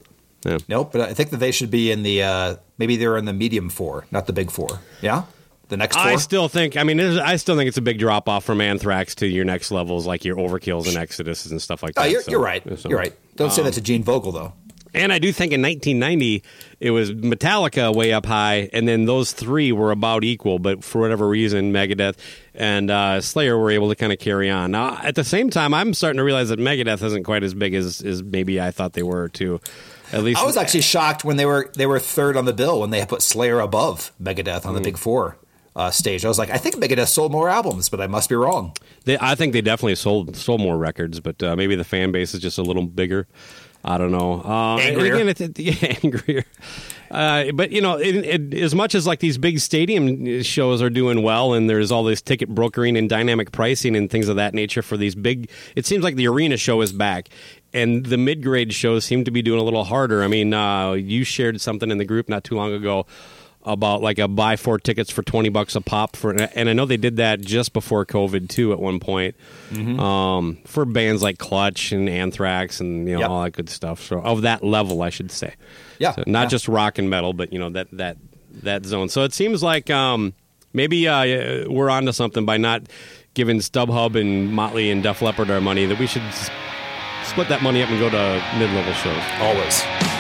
Yeah. Nope. But I think that they should be in the uh, maybe they're in the medium four, not the big four. Yeah. The next four. I still think. I mean, I still think it's a big drop off from Anthrax to your next levels, like your Overkills and Exodus and stuff like Oh, that. you're, So- you're right. so- You're right. Don't say um, that to Gene Vogel though. And I do think in 1990 it was Metallica way up high, and then those three were about equal. But for whatever reason, Megadeth and uh, Slayer were able to kind of carry on. Now, at the same time, I'm starting to realize that Megadeth isn't quite as big as, as maybe I thought they were too. At least I was actually shocked when they were they were third on the bill when they put Slayer above Megadeth Mm. on the Big Four uh, stage. I was like, I think Megadeth sold more albums, but I must be wrong. They, I think they definitely sold sold more records, but uh, maybe the fan base is just a little bigger. I don't know. Uh, Angrier. Again, it's, it, yeah, angrier. Uh, but you know, it, it, as much as like these big stadium shows are doing well, and there's all this ticket brokering and dynamic pricing and things of that nature for these big, it seems like the arena show is back, and the mid grade shows seem to be doing a little harder. I mean, uh, you shared something in the group not too long ago about like a buy four tickets for 20 bucks a pop for and I know they did that just before COVID too at one point Mm-hmm. um, for bands like Clutch and Anthrax and you know Yep. all that good stuff so of that level I should say Yeah, So not yeah. just rock and metal but you know that that that zone so it seems like um, maybe uh, we're onto something by not giving StubHub and Motley and Def Leppard our money that we should split that money up and go to mid-level shows Always.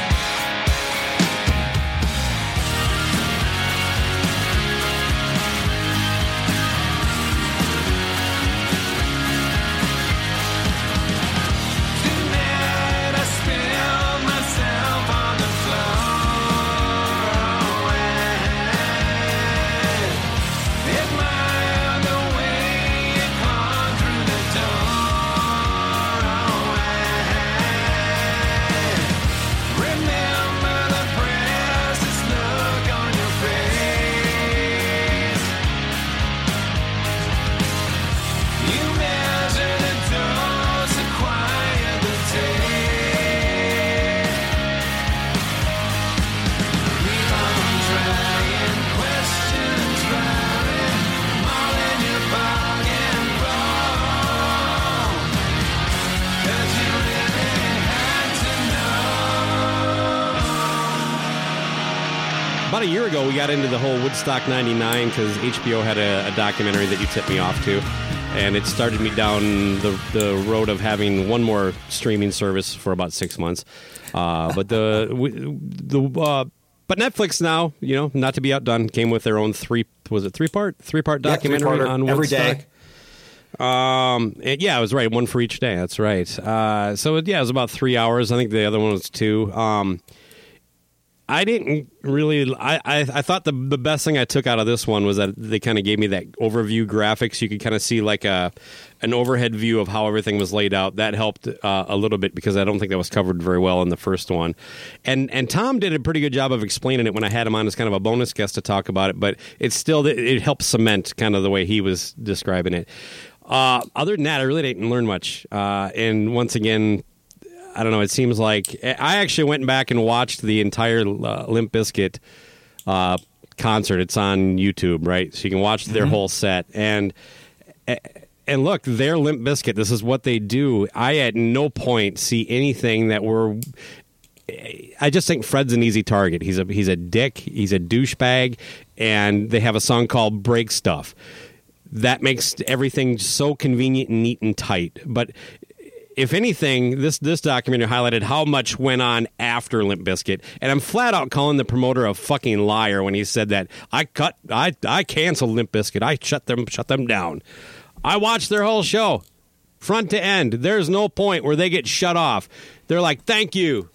Into the whole Woodstock 99 because HBO had a, a documentary that you tipped me off to. And it started me down the, the road of having one more streaming service for about six months. Uh, but the, the uh, but Netflix now, you know, not to be outdone, came with their own three was it three part three part documentary three-parter on every day. Um, and yeah, it was right. One for each day. That's right. Uh, so it, yeah, it was about three hours. I think the other one was two. Um, I didn't really. I, I, I thought the the best thing I took out of this one was that they kind of gave me that overview graphics. You could kind of see like a an overhead view of how everything was laid out. That helped uh, a little bit because I don't think that was covered very well in the first one. And and Tom did a pretty good job of explaining it when I had him on as kind of a bonus guest to talk about it. But it's still it, it helps cement kind of the way he was describing it. Uh, other than that, I really didn't learn much. Uh, and once again, I don't know. It seems like I actually went back and watched the entire uh, Limp Bizkit uh, concert. It's on YouTube, right? So you can watch their Mhm. whole set and and look, they're Limp Bizkit. This is what they do. I at no point see anything that were. I just think Fred's an easy target. He's a he's a dick. He's a douchebag, and they have a song called "Break Stuff." That makes everything so convenient and neat and tight. But if anything, this this documentary highlighted how much went on after Limp Bizkit, and I'm flat out calling the promoter a fucking liar when he said that I cut I I canceled Limp Bizkit. I shut them shut them down. I watched their whole show, front to end. There's no point where they get shut off. They're like, "Thank you."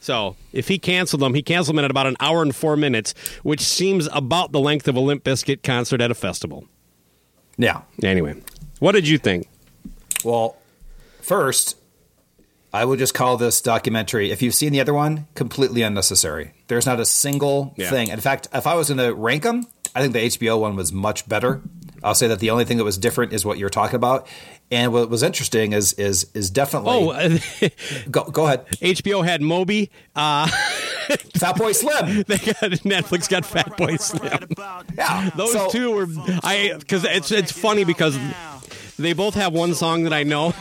So if he canceled them, he canceled them at about an hour and four minutes, which seems about the length of a Limp Bizkit concert at a festival. Yeah. Anyway, what did you think? Well, first, I will just call this documentary, if you've seen the other one, completely unnecessary. There's not a single Yeah. thing. In fact, if I was going to rank them, I think the HBO one was much better. I'll say that the only thing that was different is what you're talking about. And what was interesting is is is definitely Oh, go go ahead. HBO had Moby. Uh, Fatboy Slim. they got Netflix got Fatboy Slim. Yeah, Those so- two were I because it's it's funny because they both have one song that I know,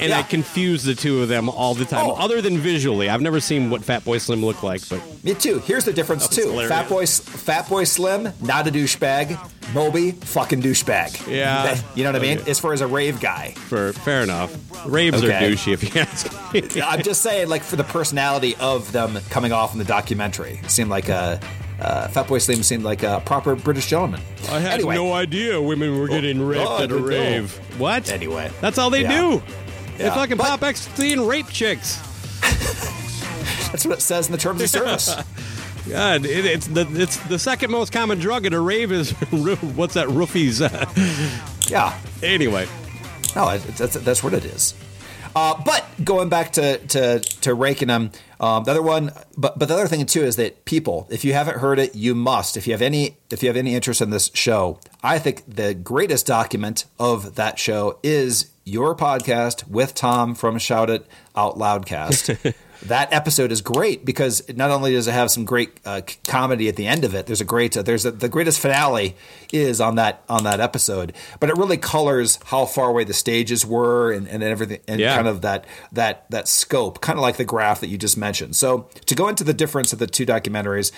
and I confuse the two of them all the time. Oh. Other than visually, I've never seen what Fatboy Slim looked like, but Me too. Here's the difference too. hilarious. Fat Boy, Fatboy Slim, not a douchebag. Moby, fucking douchebag. Yeah. That- you know what I mean? As far as a rave guy, for fair enough. Raves are Okay. douchey if you ask me. I'm just saying, like for the personality of them coming off in the documentary, it seemed like a uh, Fatboy Slim seemed like a proper British gentleman. I had Anyway. no idea women were getting raped oh, at a know. rave. What? Anyway, That's all they Yeah. do. They Yeah. fucking But- pop ecstasy and rape chicks. That's what it says in the terms of service. God, it, it's the it's the second most common drug at a rave is what's that roofies? yeah. anyway, No, that's that's what it is. Uh, but going back to to to um, the other one, but but the other thing too is that people, if you haven't heard it, you must. If you have any, if you have any interest in this show, I think the greatest document of that show is your podcast with Tom from Shout It Out Loudcast. that episode is great because not only does it have some great uh, comedy at the end of it, there's a great uh, there's a, the greatest finale is on that on that episode, but it really colors how far away the stages were and, and everything and Yeah. kind of that that that scope, kind of like the graph that you just mentioned. So to go into the difference of the two documentaries.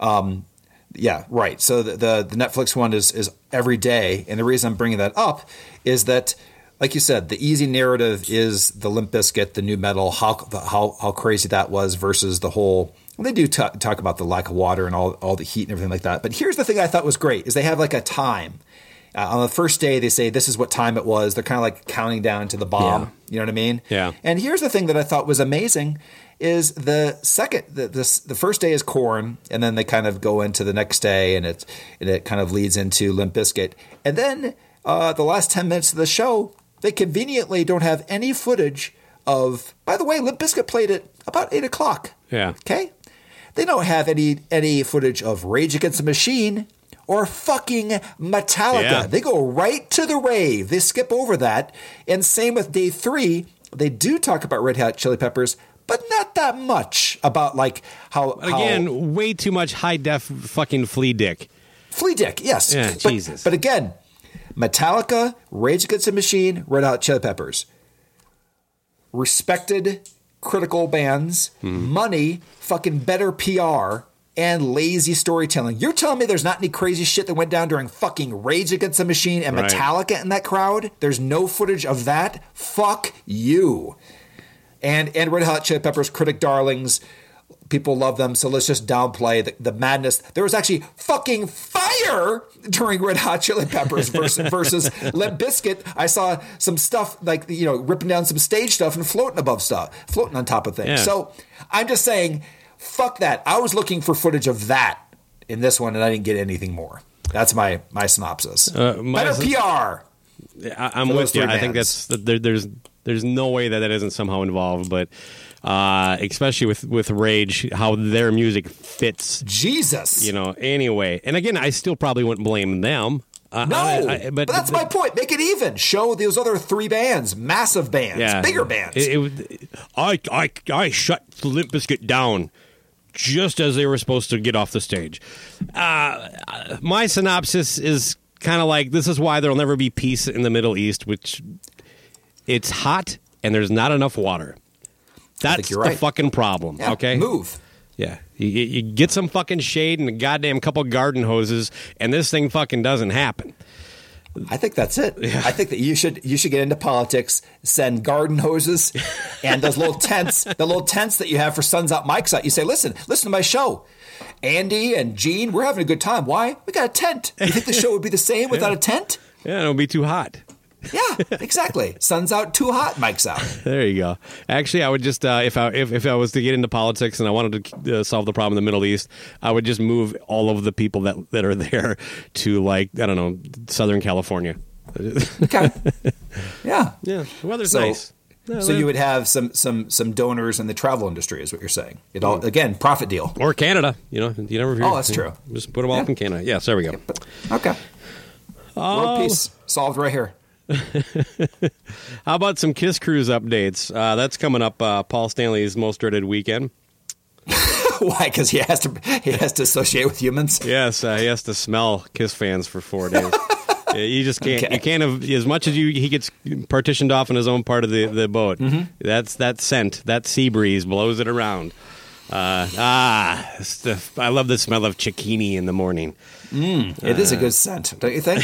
Um, yeah, right. So the, the the Netflix one is is every day, and the reason I'm bringing that up is that, like you said, the easy narrative is the Limp Bizkit, the new metal, how how how crazy that was versus the whole. Well, they do talk, talk about the lack of water and all all the heat and everything like that. But here's the thing I thought was great is they have like a time. Uh, on the first day, they say this is what time it was. They're kind of like counting down to the bomb. Yeah. You know what I mean? Yeah. And here's the thing that I thought was amazing is the second the this the first day is Korn and then they kind of go into the next day and it and it kind of leads into Limp Bizkit. And then uh, the last 10 minutes of the show, they conveniently don't have any footage of by the way, Limp Bizkit played it about eight o'clock. yeah. Okay? They don't have any any footage of Rage Against the Machine or fucking Metallica. Yeah. They go right to the rave. They skip over that. And same with day three. They do talk about Red Hot Chili Peppers, but not that much about like how But how- again, way too much high def fucking flea dick. Flea Dick, yes. Yeah, but, Jesus. But again, Metallica, Rage Against the Machine, Red Hot Chili Peppers. Respected critical bands, Mm-hmm. money, fucking better PR, and lazy storytelling. You're telling me there's not any crazy shit that went down during fucking Rage Against the Machine and Right. Metallica in that crowd? There's no footage of that? Fuck you. And and Red Hot Chili Peppers critic darlings. People love them, so let's just downplay the, the madness. There was actually fucking fire during Red Hot Chili Peppers versus, versus Limp Bizkit. I saw some stuff like you know ripping down some stage stuff and floating above stuff, floating on top of things. Yeah. So I'm just saying, fuck that. I was looking for footage of that in this one, and I didn't get anything more. That's my my synopsis. Uh, my Better syn- PR. I, I'm with you. I think that's there, there's there's no way that that isn't somehow involved, but uh, especially with with Rage, how their music fits. Jesus, you know. Anyway, and again, I still probably wouldn't blame them. Uh, No, I- I- but, that's my point. Make it even. Show those other three bands, massive bands, bigger bands. It, it, I, I, I shut Limp Bizkit down just as they were supposed to get off the stage. Uh, my synopsis is kind of like this is why there'll never be peace in the Middle East, which it's hot and there's not enough water. That's the you're right. fucking problem. Yeah, okay, move. Yeah, you, you get some fucking shade and a goddamn couple garden hoses, and this thing fucking doesn't happen. I think that's it. I think that you should you should get into politics, send garden hoses, and those little tents, the little tents that you have for suns out, mics out. You say, listen, listen to my show. Andy and Gene, we're having a good time. Why? We got a tent. You think the show would be the same without a tent? Yeah, it would be too hot. Yeah, exactly. Sun's out, too hot, mics out. There you go. Actually, I would just uh, if I if, if I was to get into politics and I wanted to uh, solve the problem in the Middle East, I would just move all of the people that that are there to like I don't know Southern California. Okay. Yeah. Yeah. The weather's So- nice. No, so you would have some some some donors in the travel industry, is what you're saying. It all again profit deal. or Canada. You know, you never. Hear, Oh, that's true. Just put them all Yeah. up in Canada. Yes, there we go. Okay. Oh. World peace solved right here. How about some Kiss Cruise updates? Uh, that's coming up. Uh, Paul Stanley's most dreaded weekend. Why? Because he has to he has to associate with humans. Yes, uh, he has to smell Kiss fans for four days. You just can't. Okay. You can't have as much as you. He gets partitioned off in his own part of the the boat. Mm-hmm. That's that scent. That sea breeze blows it around. Uh, ah, the- I love the smell of cicchini in the morning. It is a good scent, don't you think?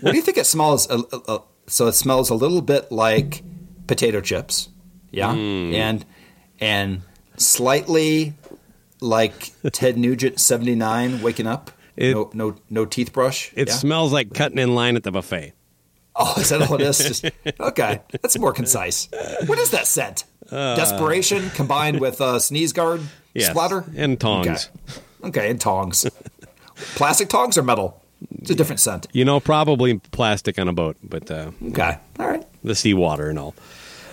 what do you think it smells? A, a, a- so it smells a little bit like potato chips, yeah, Mm. and and slightly like Ted Nugent seventy nine waking up. It- no, no, no teeth brush. It yeah? smells like cutting in line at the buffet. Oh, is that all it is? Just, okay, that's more concise. What is that scent? Desperation combined with uh, sneeze guard Yes, splatter and tongs. Okay. okay, and tongs. Plastic tongs or metal? It's a different scent. You know, probably plastic on a boat, but uh, Okay, all right. the seawater and all.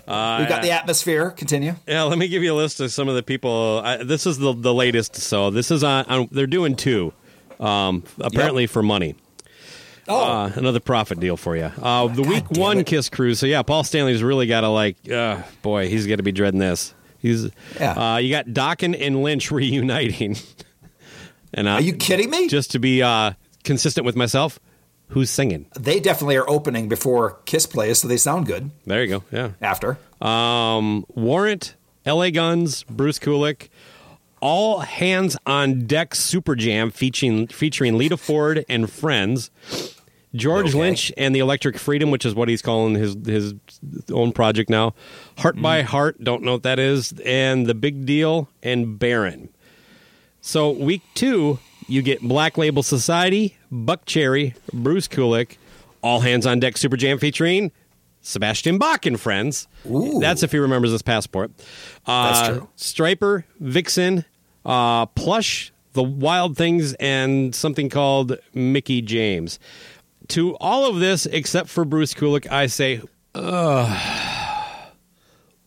Uh, We've got the atmosphere. Continue. Yeah, let me give you a list of some of the people. I, this is the the latest. So this is on. on they're doing two, um, apparently for money. Oh, Uh, another profit deal for you. Uh, the week one it. Kiss Cruise. So yeah, Paul Stanley's really got to like. Uh, boy, he's got to be dreading this. He's. Yeah. Uh, you got Dokken and Lynch reuniting. and uh, are you kidding me? just to be uh, consistent with myself? Who's singing? they definitely are opening before Kiss plays, so they sound good There you go. Yeah. after. Um, Warrant, L.A. Guns, Bruce Kulick, all hands on deck Super Jam featuring featuring Lita Ford and friends. George Okay. Lynch and the Electric Freedom, which is what he's calling his his own project now. Heart by Mm. Heart, don't know what that is, and the Big Deal and Baron. So week two, you get Black Label Society, Buckcherry, Bruce Kulick, all hands on deck Super Jam featuring Sebastian Bach and friends. Ooh. That's if he remembers his passport. Uh, That's true. Stryper, Vixen, uh, Plush, The Wild Things, and something called Mickey James. To all of this, except for Bruce Kulick, I say, Ugh,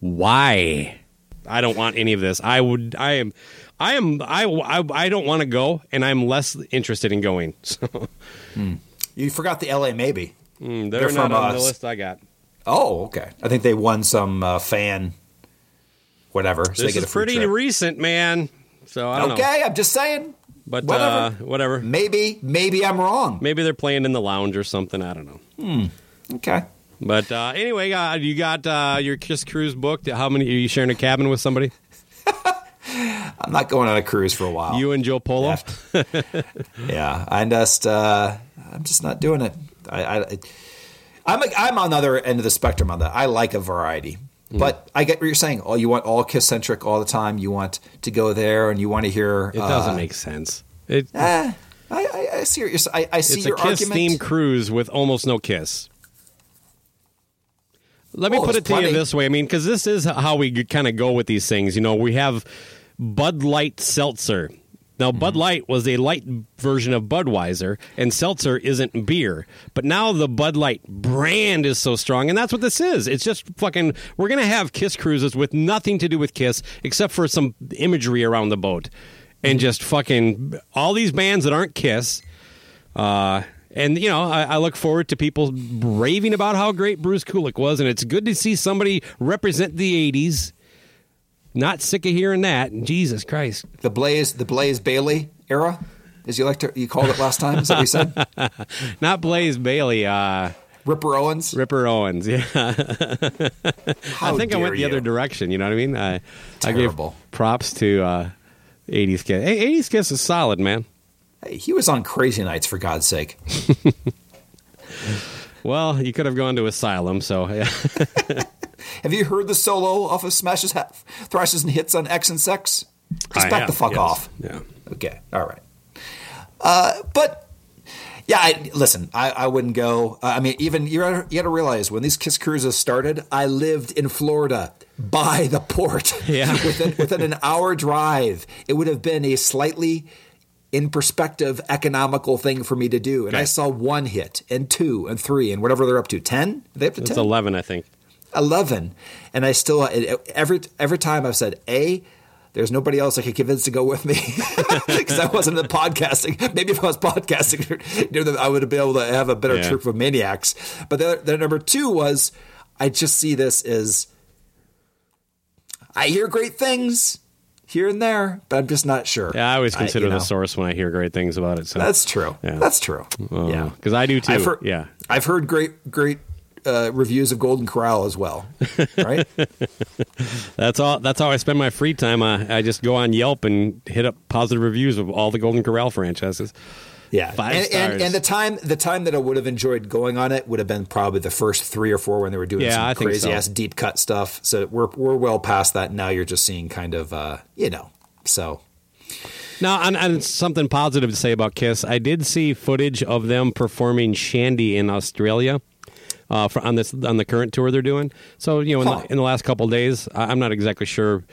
why? I don't want any of this. I would. I am. I am. I. I, I don't want to go, and I'm less interested in going. So You forgot the L.A. Maybe. mm, They're they're, not from, on uh, the list I got. Oh, okay. I think they won some uh, fan, whatever. So This is pretty trip. recent, man. So I don't know. Okay, I'm just saying. But Whatever. uh, whatever. Maybe, maybe I'm wrong. Maybe they're playing in the lounge or something. I don't know. Okay. But uh, anyway, uh, you got uh, your Kiss Cruise booked. How many? Are you sharing a cabin with somebody? I'm not going on a cruise for a while. You and Joe Polo. yeah, I just, uh, I'm just not doing it. I, I, I'm, I'm on the other end of the spectrum on that. I like a variety, Hmm. but I get what you're saying. Oh, you want all kiss centric all the time. You want to go there and you want to hear. It doesn't uh, make sense. It, eh, I, I, I see s- I, I see it's a your Kiss argument. themed cruise with almost no Kiss. Let me Oh, put it to you this way. I mean, because this is how we kind of go with these things. You know, we have Bud Light Seltzer. Now, Mm-hmm. Bud Light was a light version of Budweiser, and seltzer isn't beer. But now the Bud Light brand is so strong, and that's what this is. It's just fucking. We're gonna have Kiss cruises with nothing to do with Kiss except for some imagery around the boat, and just fucking all these bands that aren't Kiss. Uh, and you know, I, I look forward to people raving about how great Bruce Kulick was, and it's good to see somebody represent the '80s. Not sick of hearing that. Jesus Christ. The Blaze, the Blaze Bayley era, as you like to you called it last time. Is that what you said? Not Blaze Bayley. Uh, Ripper Owens. Ripper Owens. Yeah. I think I went the other direction. You know what I mean? I, I gave Terrible. props to uh, 80s Kiss. Hey, 80s Kiss is solid, man. Hey, he was on Crazy Nights for God's sake. Well, you could have gone to Asylum, so yeah. Have you heard the solo off of Smashes, ha- Thrashes, and Hits on X and Sex? Just I back have, the fuck yes. off. Yeah. Okay, all right. Uh, but yeah, I, listen, I, I wouldn't go. Uh, I mean, even you got to realize when these Kiss cruises started, I lived in Florida by the port. Yeah. within within an hour drive, it would have been a slightly. In perspective, economical thing for me to do, and I saw one hit and two and three and whatever they're up to. Ten? They up to It's ten? 11, I think. 11 and i still every every time i've said a there's nobody else i could convince to go with me because i wasn't in podcasting maybe if i was podcasting i would have been able to have a better Yeah. troop of maniacs but the, the number two was i just see this as i hear great things here and there but i'm just not sure Yeah, I always I- consider you know, the source when I hear great things about it. So that's true Yeah. that's true oh, yeah because I do too. I've heard, yeah, I've heard great great uh, reviews of golden corral as well right that's all. That's how I spend my free time. I, I just go on Yelp and hit up positive reviews of all the Golden Corral franchises. Yeah, and, and, and the time the time that I would have enjoyed going on it would have been probably the first three or four when they were doing Yeah, some crazy so. ass deep cut stuff. So we're we're well past that now. You're just seeing kind of uh, you know. So Now, and, and something positive to say about Kiss. I did see footage of them performing Shandy in Australia uh, for, on this on the current tour they're doing. So you know, in, Huh. the, in the last couple days, I, I'm not exactly sure,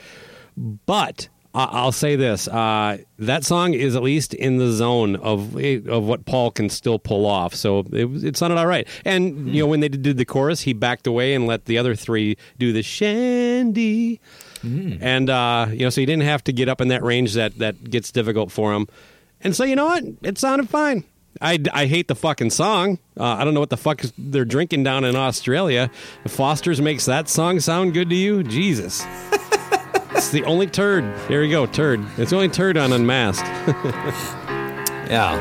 but I, I'll say this: uh, that song is at least in the zone of of what Paul can still pull off. So it, it sounded all right. And you know, when they did the chorus, he backed away and let the other three do the Shandy. And uh, you know, so he didn't have to get up in that range that that gets difficult for him. And so you know what? It sounded fine. I, I hate the fucking song. Uh, I don't know what the fuck they're drinking down in Australia. If Foster's makes that song sound good to you, Jesus. it's the only turd. There we go, turd. It's the only turd on Unmasked. yeah,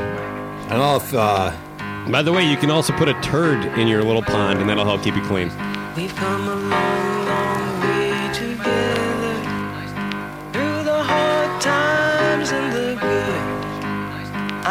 I don't know if uh, By the way, you can also put a turd in your little pond, and that'll help keep you clean. We've come a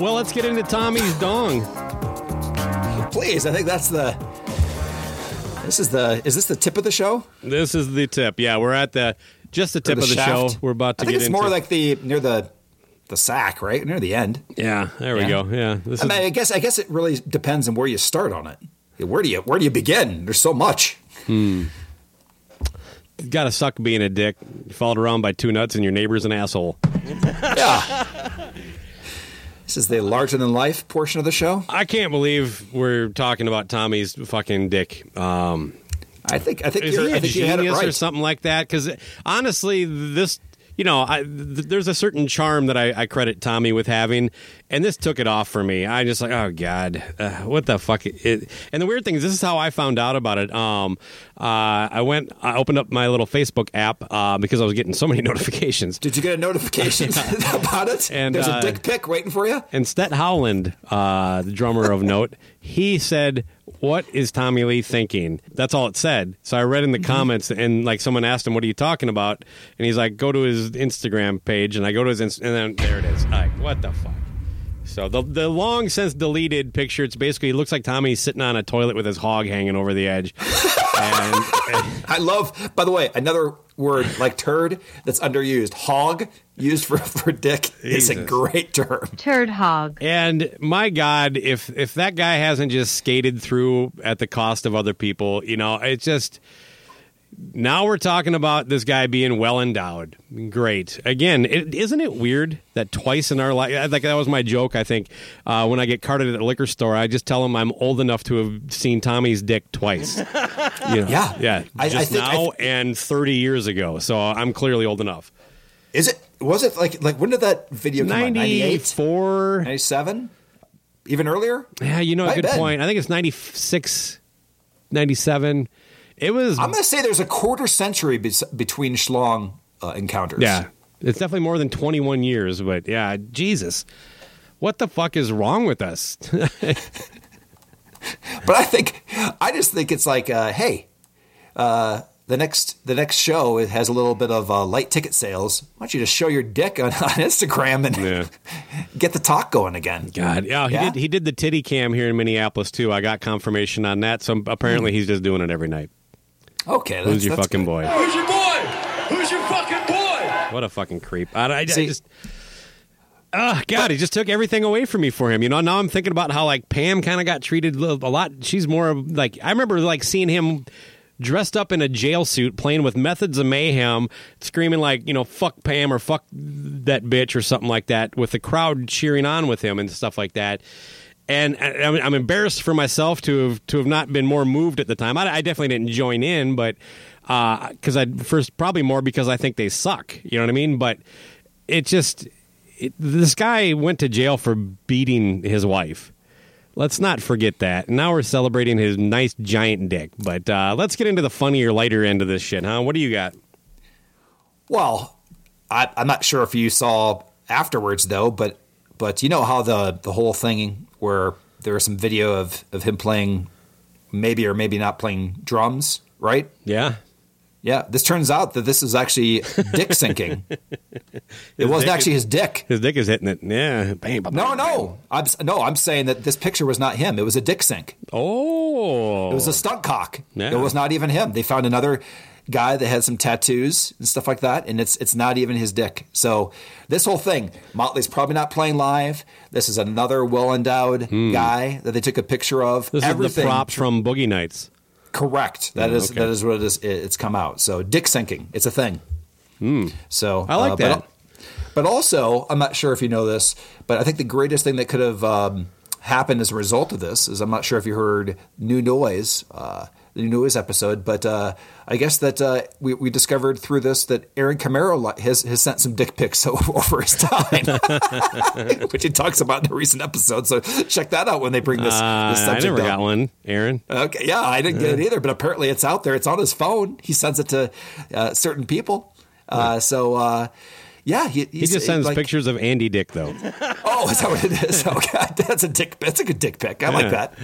Well, let's get into Tommy's dong. please, I think that's the. This is the. Is this the tip of the show? This is the tip. Yeah, we're at the just the tip Or of the shaft? show. We're about to I think get it's into. more like the near the the sack, right? Near the end. yeah, there we Yeah. go. Yeah, this I, is mean, I guess I guess it really depends on where you start on it. Where do you where do you begin? There's so much. Hmm. Got to suck being a dick. Followed around by two nuts and your neighbor's an asshole. Yeah. this is the larger than life portion of the show. I can't believe we're talking about Tommy's fucking dick. Um, I think I think is you're, I think you had it genius or something like that? Because honestly, this you know, I, th- there's a certain charm that I, I credit Tommy with having, and this took it off for me. I just like, oh god, uh, what the fuck? It, and the weird thing is, this is how I found out about it. Um, uh, I went, I opened up my little Facebook app uh, because I was getting so many notifications. Did you get a notification about it? And, There's uh, a dick pic waiting for you. And Stet Howland, uh, the drummer of note, he said, "What is Tommy Lee thinking?" That's all it said. So I read in the Mm-hmm. comments, and like someone asked him, "What are you talking about?" And he's like, "Go to his Instagram page," and I go to his, Inst- and then there it is. Like, what the fuck? So the the long since deleted picture, it's basically it looks like Tommy's sitting on a toilet with his hog hanging over the edge. and, and I love, by the way, another word like turd that's underused. Hog, used for, for dick, is a great term. Turd hog. And my God, if if that guy hasn't just skated through at the cost of other people, you know, it's just now we're talking about this guy being well endowed. Great. Again, it, isn't it weird that twice in our life, like that was my joke, I think, uh, when I get carted at a liquor store, I just tell them I'm old enough to have seen Tommy's dick twice. You know, Yeah. Yeah. I- I Just think- I now th- and 30 years ago. So I'm clearly old enough. Is it? Was it like like when did that video come out? 98? 94. 97? Even earlier? Yeah, you know, a good have been. point. I think it's 96, 97. It was, I'm going to say there's a quarter century be- between schlong uh, encounters. yeah, it's definitely more than 21 years, but yeah, Jesus. What the fuck is wrong with us? But I think I just think it's like, uh, hey, uh, the next the next show it has a little bit of uh, light ticket sales. Why don't you just show your dick on, on Instagram and Yeah. get the talk going again? God, yeah, he Yeah? did. He did the titty cam here in Minneapolis too. I got confirmation on that. So apparently, he's just doing it every night. Okay, that's, Who's your that's fucking good. boy? Who's your boy? Who's your fucking boy? What a fucking creep! I, I- I just. Oh God, he just took everything away from me for him. You know, now I'm thinking about how like Pam kind of got treated a a lot. She's more of, like I remember like seeing him dressed up in a jail suit, playing with Methods of Mayhem, screaming like you know "fuck Pam" or "fuck that bitch" or something like that, with the crowd cheering on with him and stuff like that. And I- I'm, I'm embarrassed for myself to have to have not been more moved at the time. I, I definitely didn't join in, but because I first probably more because I think they suck. You know what I mean? But it just it, this guy went to jail for beating his wife. Let's not forget that. Now we're celebrating his nice giant dick. But uh, let's get into the funnier, lighter end of this shit, huh? What do you got? Well, I, I'm not sure if you saw afterwards though, but but you know how the the whole thing where there was some video of of him playing maybe or maybe not playing drums, right? Yeah. Yeah, this turns out that this is actually dick sinking. it wasn't actually is- his dick. His dick is hitting it. Yeah. Bam, No, no, I'm no, I'm saying that this picture was not him. It was a dick sink. Oh. It was a stunt cock. Yeah. It was not even him. They found another guy that had some tattoos and stuff like that, and it's it's not even his dick. So this whole thing, Motley's probably not playing live. This is another well endowed guy that they took a picture of. Hmm. This is the props from Boogie Nights. correct. That Oh, is okay. that is what it is. It's come out. So dick sinking. It's a thing. So Hmm. I like uh, that. But, but also, I'm not sure if you know this, but I think the greatest thing that could have um, happened as a result of this is I'm not sure if you heard New Noise, uh, the New Noise episode, but uh, I guess that uh, we, we discovered through this that Aaron Camaro has, has sent some dick pics over his time, which he talks about in a recent episode. So check that out when they bring this, Uh, this I never up. got one, Aaron. Okay, yeah, I didn't get it either, but apparently it's out there. It's on his phone. He sends it to uh, certain people. Uh, so, uh, yeah, he, He just sends pictures of Andy Dick, though. Oh, is that what it is? Okay, that's a dick. That's a good dick pic. I like that.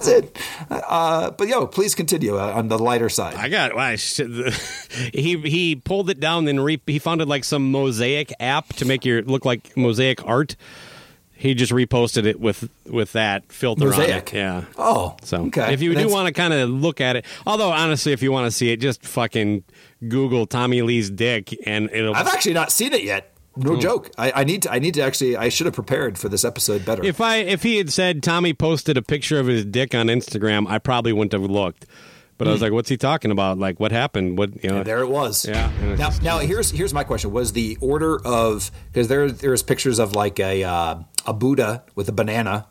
That's it. Uh, but yo, please continue uh, on the lighter side. I got why he he pulled it down and re, he founded like some mosaic app to make your look like mosaic art. he just reposted it with with that filter on Mosaic. it. Yeah. Oh, So okay. if you do want to kind of look at it, although honestly, if you want to see it, just fucking Google Tommy Lee's dick, and it'll. I've actually not seen it yet. No joke. I, I need to. I need to actually. I should have prepared for this episode better. If I if he had said Tommy posted a picture of his dick on Instagram, I probably wouldn't have looked. But I was Hmm. like, "What's he talking about? Like, what happened? What you know?" And there it was. Yeah. and it's Now, just- now here's here's my question: Was the order of because there there's pictures of like a uh, a Buddha with a banana?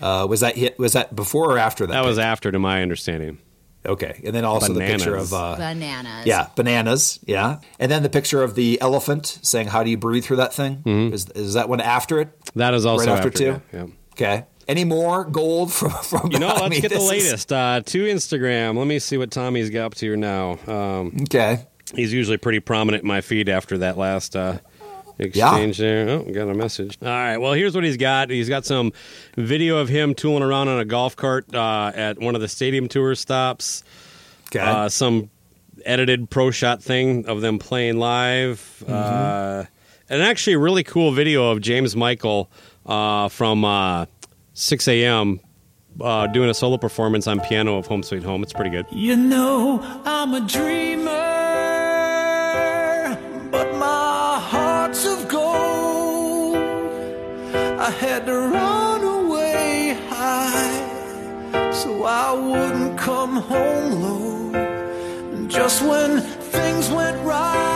Uh, was that hit? Was that before or after that? that was after, to my understanding. Okay, and then also the picture of uh, Bananas. yeah bananas, yeah, and then the picture of the elephant saying, "How do you breathe through that thing?" Is is that one after it? That is Mm-hmm. also right after, after, two. yeah, yeah. Okay. Any more gold from from? You know, let's mean, get the this is- latest uh, to Instagram. Let me see what Tommy's got up to now. Um, Okay. he's usually pretty prominent in my feed after that last uh, exchange there. Oh, got a message. All right. Well, here's what he's got. He's got some video of him tooling around on a golf cart uh, at one of the stadium tour stops. Okay. Uh, some edited pro shot thing of them playing live. Uh, and actually, a really cool video of James Michael uh, from uh, Sixx:A.M. Uh, doing a solo performance on piano of Home Sweet Home. It's pretty good. You know I'm a dreamer, I had to run away high, so I wouldn't come home low. Just when things went right,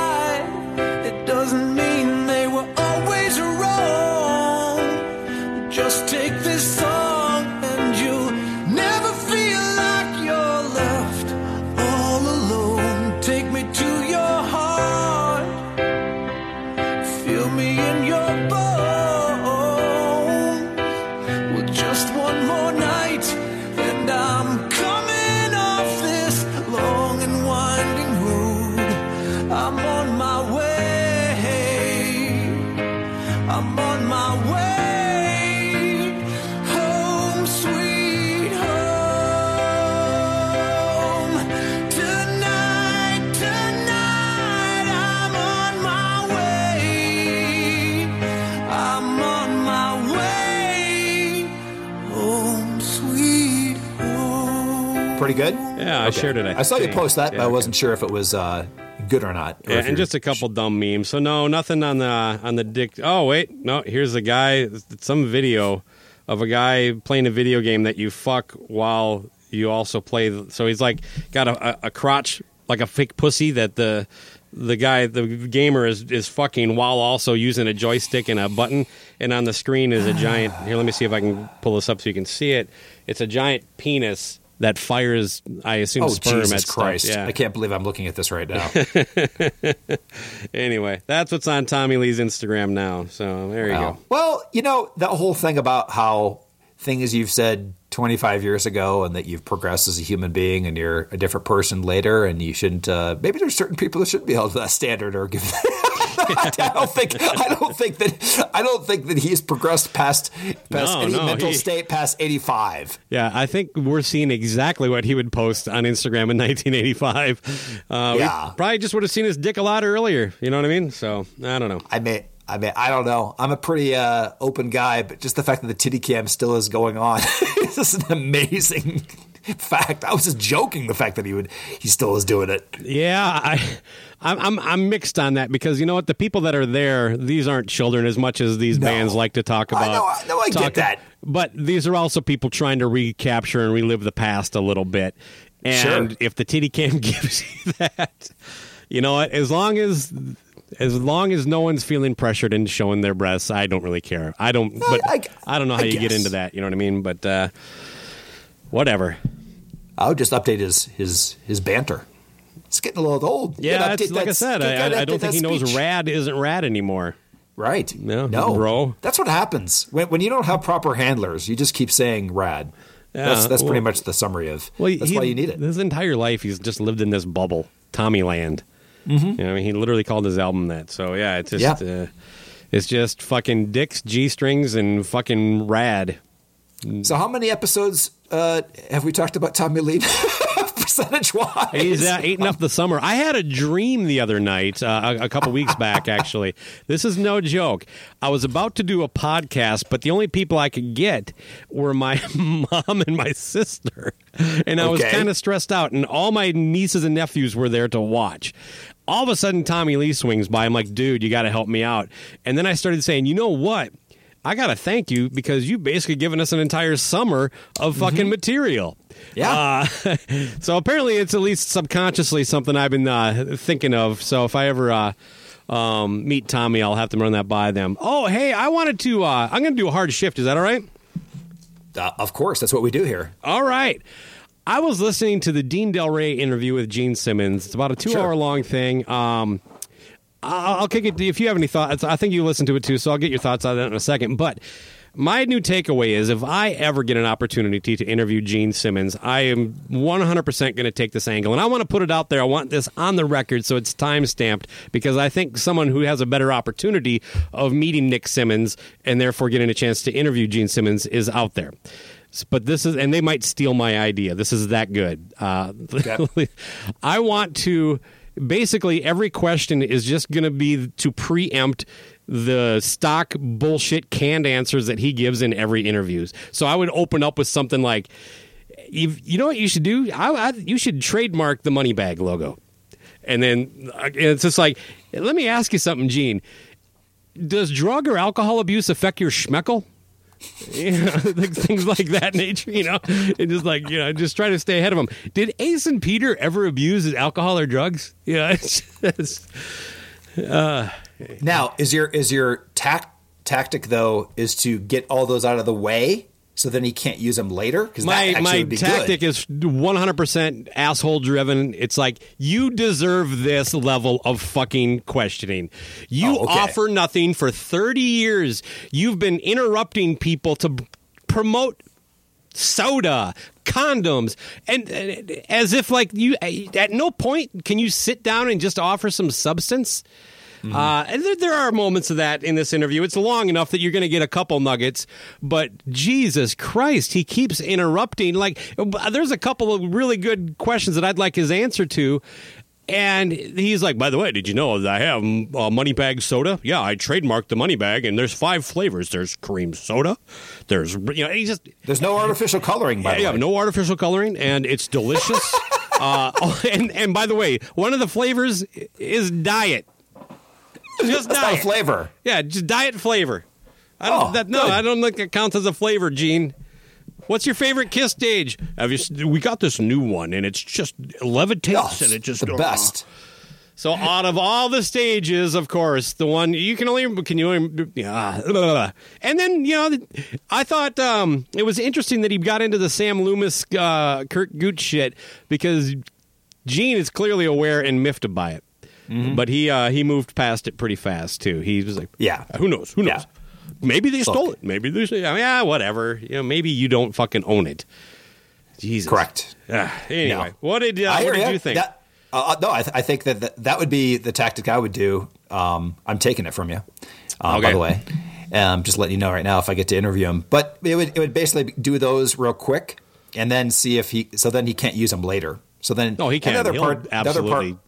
Pretty good. Yeah, I Okay. shared it. I, I saw you post that, Yeah, but I wasn't sure if it was uh, good or not. or Yeah, and just a couple dumb memes. So no, nothing on the on the dick. Oh wait, no. Here's a guy. Some video of a guy playing a video game that you fuck while you also play. So he's like got a, a, a crotch like a fake pussy that the the guy the gamer is is fucking while also using a joystick and a button. And on the screen is a giant. Here, let me see if I can pull this up so you can see it. It's a giant penis. That fires, I assume, Oh sperm Jesus at stuff. Christ! Yeah. I can't believe I'm looking at this right now. Anyway, that's what's on Tommy Lee's Instagram now. So there you Wow. go. Well, you know that whole thing about how things you've said 25 years ago and that you've progressed as a human being and you're a different person later and you shouldn't uh, maybe there's certain people that shouldn't be held to that standard or give I don't think I don't think that I don't think that he's progressed past past No, any no, mental he- state past 85. Yeah, I think we're seeing exactly what he would post on Instagram in 1985. Uh, Yeah. probably just would have seen his dick a lot earlier. You know what I mean? So I don't know. I mean, I mean, I don't know. I'm a pretty uh, open guy, but just the fact that the titty cam still is going on is an amazing fact. I was just joking the fact that he would he still is doing it. Yeah, I, I'm, I'm I'm mixed on that because you know what? The people that are there, these aren't children as much as these No. bands like to talk I about. know, I know, I get that. But these are also people trying to recapture and relive the past a little bit. And Sure. if the titty cam gives you that, you know what? As long as as long as no one's feeling pressured into showing their breasts, I don't really care. I don't. But I, I- don't know how I you get into that. You know what I mean? But uh, whatever. I would just update his his his banter. It's getting a little old. Yeah, like I said, I, I, don't think he knows rad isn't rad anymore. Right? No, no, bro. That's what happens when when you don't have proper handlers. You just keep saying "rad." Yeah, that's that's pretty much the summary of. Well, that's he- why you need it. His entire life, he's just lived in this bubble, Tommyland. Mhm. You know, I mean, he literally called his album that. So yeah, it's just, Yeah. uh, it's just fucking dicks, g strings, and fucking rad. So, how many episodes uh, have we talked about Tommy Lee percentage wise. He's uh, eating up the summer. I had a dream the other night, uh, a, a couple weeks back, actually. This is no joke. I was about to do a podcast, but the only people I could get were my mom and my sister. And I was kind of stressed out, and all my nieces and nephews were there to watch. All of a sudden, Tommy Lee swings by. I'm like, dude, you got to help me out. And then I started saying, you know what? I got to thank you because you've basically given us an entire summer of fucking material. Yeah. Uh, so apparently, it's at least subconsciously something I've been uh, thinking of. So if I ever uh, um, meet Tommy, I'll have to run that by them. Oh, hey, I wanted to. Uh, I'm going to do a hard shift. Is that all right? Uh, of course, that's what we do here. All right. I was listening to the Dean Delray interview with Gene Simmons. It's about a two hour long thing. Um, I'll, I'll kick it. If you have any thoughts, I think you listened to it too, so I'll get your thoughts on that in a second. But my new takeaway is if I ever get an opportunity to interview Gene Simmons, I am 100% going to take this angle. And I want to put it out there. I want this on the record so it's time stamped because I think someone who has a better opportunity of meeting Nick Simmons and therefore getting a chance to interview Gene Simmons is out there. But this is, and they might steal my idea. This is that good. Uh, I want to basically every question is just going to be to preempt the stock bullshit canned answers that he gives in every interviews. So I would open up with something like, "You, know what you should do? I, I, you should trademark the money bag logo." And then uh, it's just like, let me ask you something, Gene. Does drug or alcohol abuse affect your schmeckle? you know, things like that nature, you know, and just like, you know, just try to stay ahead of them. Did Ace and Peter ever abuse his alcohol or drugs? Yeah, it's just, uh, Now, is your is your tact, tactic though is to get all those out of the way so then he can't use them later? Because that my my tactic good. is 100% asshole driven. It's like you deserve this level of fucking questioning. You Oh, okay. offer nothing for 30 years. You've been interrupting people to promote soda, condoms, and uh, as if like you at no point can you sit down and just offer some substance. Mm-hmm. Uh, and there, there are moments of that in this interview. It's long enough that you're going to get a couple nuggets, but Jesus Christ, he keeps interrupting. Like, there's a couple of really good questions that I'd like his answer to. And he's like, by the way, did you know that I have uh, money bag soda? Yeah, I trademarked the money bag, and there's five flavors. There's cream soda. There's, you know, he just There's no artificial coloring, by yeah, the way. no artificial coloring, and it's delicious. uh, and and by the way, one of the flavors is diet. Just That's diet flavor. Yeah, just diet flavor. I don't. Oh, that, no, good. I don't think it counts as a flavor, Gene. What's your favorite kiss stage? Have you? We got this new one, and it's just levitates, Oh, and it just the best. So out of all the stages, of course, the one you can only can you only yeah. blah, blah, blah. And then you know, I thought um, it was interesting that he got into the Sam Loomis, uh, Kurt Gooch shit because Gene is clearly aware and miffed by it, but he uh, he moved past it pretty fast too. He was like, Yeah. who knows, who knows. Yeah. Maybe they stole Look. it. Maybe they, I mean, yeah, whatever. You know, maybe you don't fucking own it. Jesus. Correct. Ah, anyway, No. what did uh, what did you think? That, uh, no, I, th- I think that, that that would be the tactic I would do. Um, I'm taking it from you, uh, by the way. Um, just letting you know right now if I get to interview him. But it would it would basically do those real quick and then see if he. So then he can't use them later. So then No, he can. The other He'll part, absolutely. part,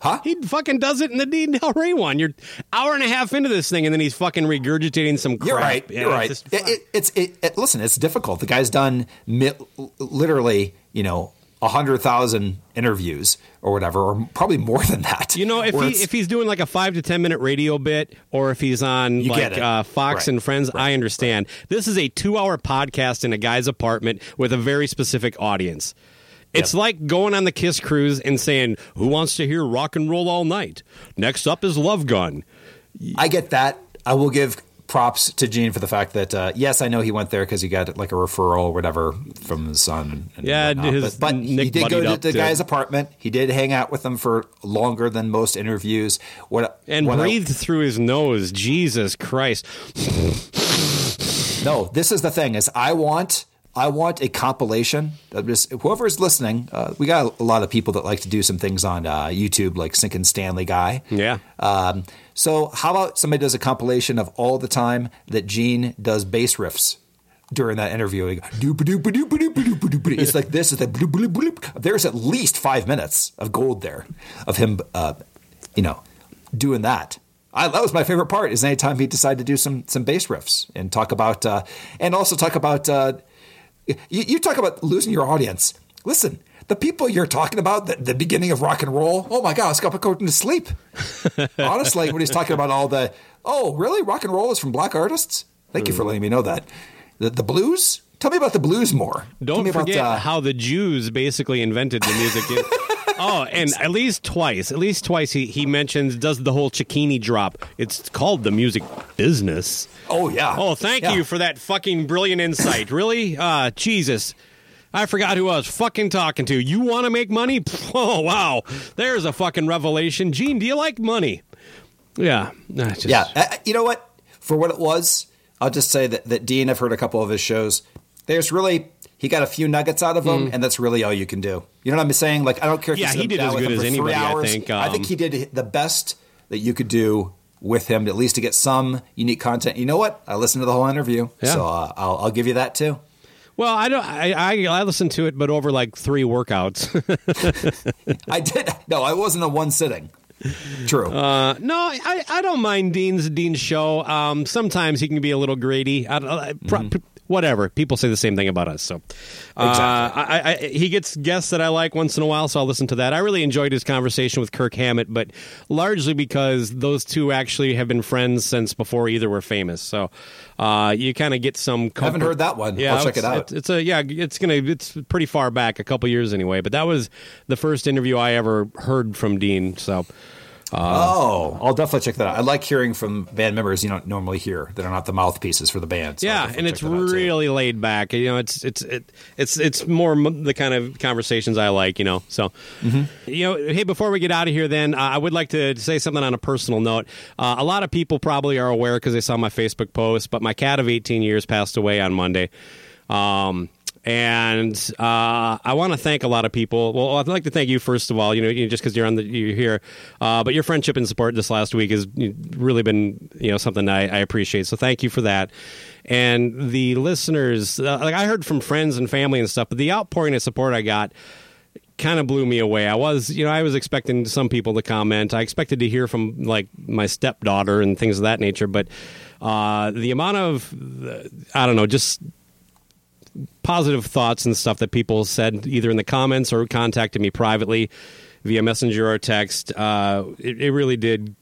huh? He fucking does it in the Dean Delray one. You're hour and a half into this thing, and then he's fucking regurgitating some crap. You're right. Yeah, you're right. it's It, it, it's it, listen. It's difficult. The guy's done mi- literally, you know, hundred thousand interviews or whatever, or probably more than that. you know, if he if he's doing like a five to ten minute radio bit, or if he's on like uh, Fox Right. and Friends, I understand. This is a two hour podcast in a guy's apartment with a very specific audience. It's like going on the Kiss cruise and saying, "Who wants to hear rock and roll all night?" Next up is Love Gun. I get that. I will give props to Gene for the fact that uh, yes, I know he went there because he got like a referral or whatever from his son. Yeah, whatnot. his but, but he did go to the to- guy's apartment. He did hang out with them for longer than most interviews. What And what I- breathed through his nose. Jesus Christ. No, this is the thing: is I want I want a compilation. Of just whoever's listening, uh, we got a lot of people that like to do some things on uh, YouTube, like Sinkin Stanley guy. Yeah. Um, so how about somebody does a compilation of all the time that Gene does bass riffs during that interview. He go, "Doop, doop, doop, doop, doop, doop, doop." It's like this is like bloop, bloop, bloop. There's at least five minutes of gold there of him, uh, you know, doing that. I, that was my favorite part. Is anytime he decided to do some some bass riffs and talk about uh, and also talk about uh, you, you talk about losing your audience. Listen, the people you're talking about, the, the beginning of rock and roll. Oh my God, Scott going to sleep. Honestly, when he's talking about all the, oh really, rock and roll is from black artists. Thank you for letting me know that. The, the blues. Tell me about the blues more. Don't me about, forget uh, how the Jews basically invented the music. oh, and at least twice, at least twice, he, he mentions does the whole Cicchini drop. It's called the music business. Oh yeah. Oh, thank Yeah. you for that fucking brilliant insight. really? Uh, Jesus. I forgot who I was fucking talking to. You want to make money? Oh, wow. There's a fucking revelation. Gene, do you like money? Yeah. Nah, just- Yeah, uh, you know what? For what it was, I'll just say that, that Dean. I've heard a couple of his shows. There's really he got a few nuggets out of them, and that's really all you can do. You know what I'm saying? Like I don't care. If Mm. Yeah, you he did as good as anybody, I hours. think, I think um, he did the best that you could do with him, at least to get some unique content. You know what? I listened to the whole interview, Yeah. so uh, I'll, I'll give you that too. Well, I don't. I, I I listened to it, but over like three workouts. I did. No, I wasn't a one sitting. True. Uh, no, I, I don't mind Dean's Dean's show. Um, sometimes he can be a little greedy. I, I, pro- Mm-hmm. Whatever. People say the same thing about us. So, uh, Exactly. I, I, he gets guests that I like once in a while, so I'll listen to that. I really enjoyed his conversation with Kirk Hammett, but largely because those two actually have been friends since before either were famous. So, uh, you kind of get some. Comfort. Haven't heard that one. Yeah, I'll check it out. It's, it's a yeah. It's gonna. It's pretty far back, a couple years anyway. But that was the first interview I ever heard from Dean. So. Oh, I'll definitely check that out. I like hearing from band members you don't normally hear that are not the mouthpieces for the band. So yeah, and it's that out, too. really laid back. You know, it's it's it, it's it's more the kind of conversations I like. You know, so Mm-hmm. you know, hey, before we get out of here, then uh, I would like to say something on a personal note. Uh, a lot of people probably are aware because they saw my Facebook post, but my cat of 18 years passed away on Monday. Um, and uh, I want to thank a lot of people. Well, I'd like to thank you first of all. You know, you just because you're on the you're here, uh, but your friendship and support this last week has really been you know something I, I appreciate. So thank you for that. And the listeners, uh, like I heard from friends and family and stuff, but the outpouring of support I got kind of blew me away. I was, you know, I was expecting some people to comment. I expected to hear from like my stepdaughter and things of that nature, but uh, the amount of, uh, I don't know, just positive thoughts and stuff that people said either in the comments or contacted me privately via messenger or text, uh, it, it really did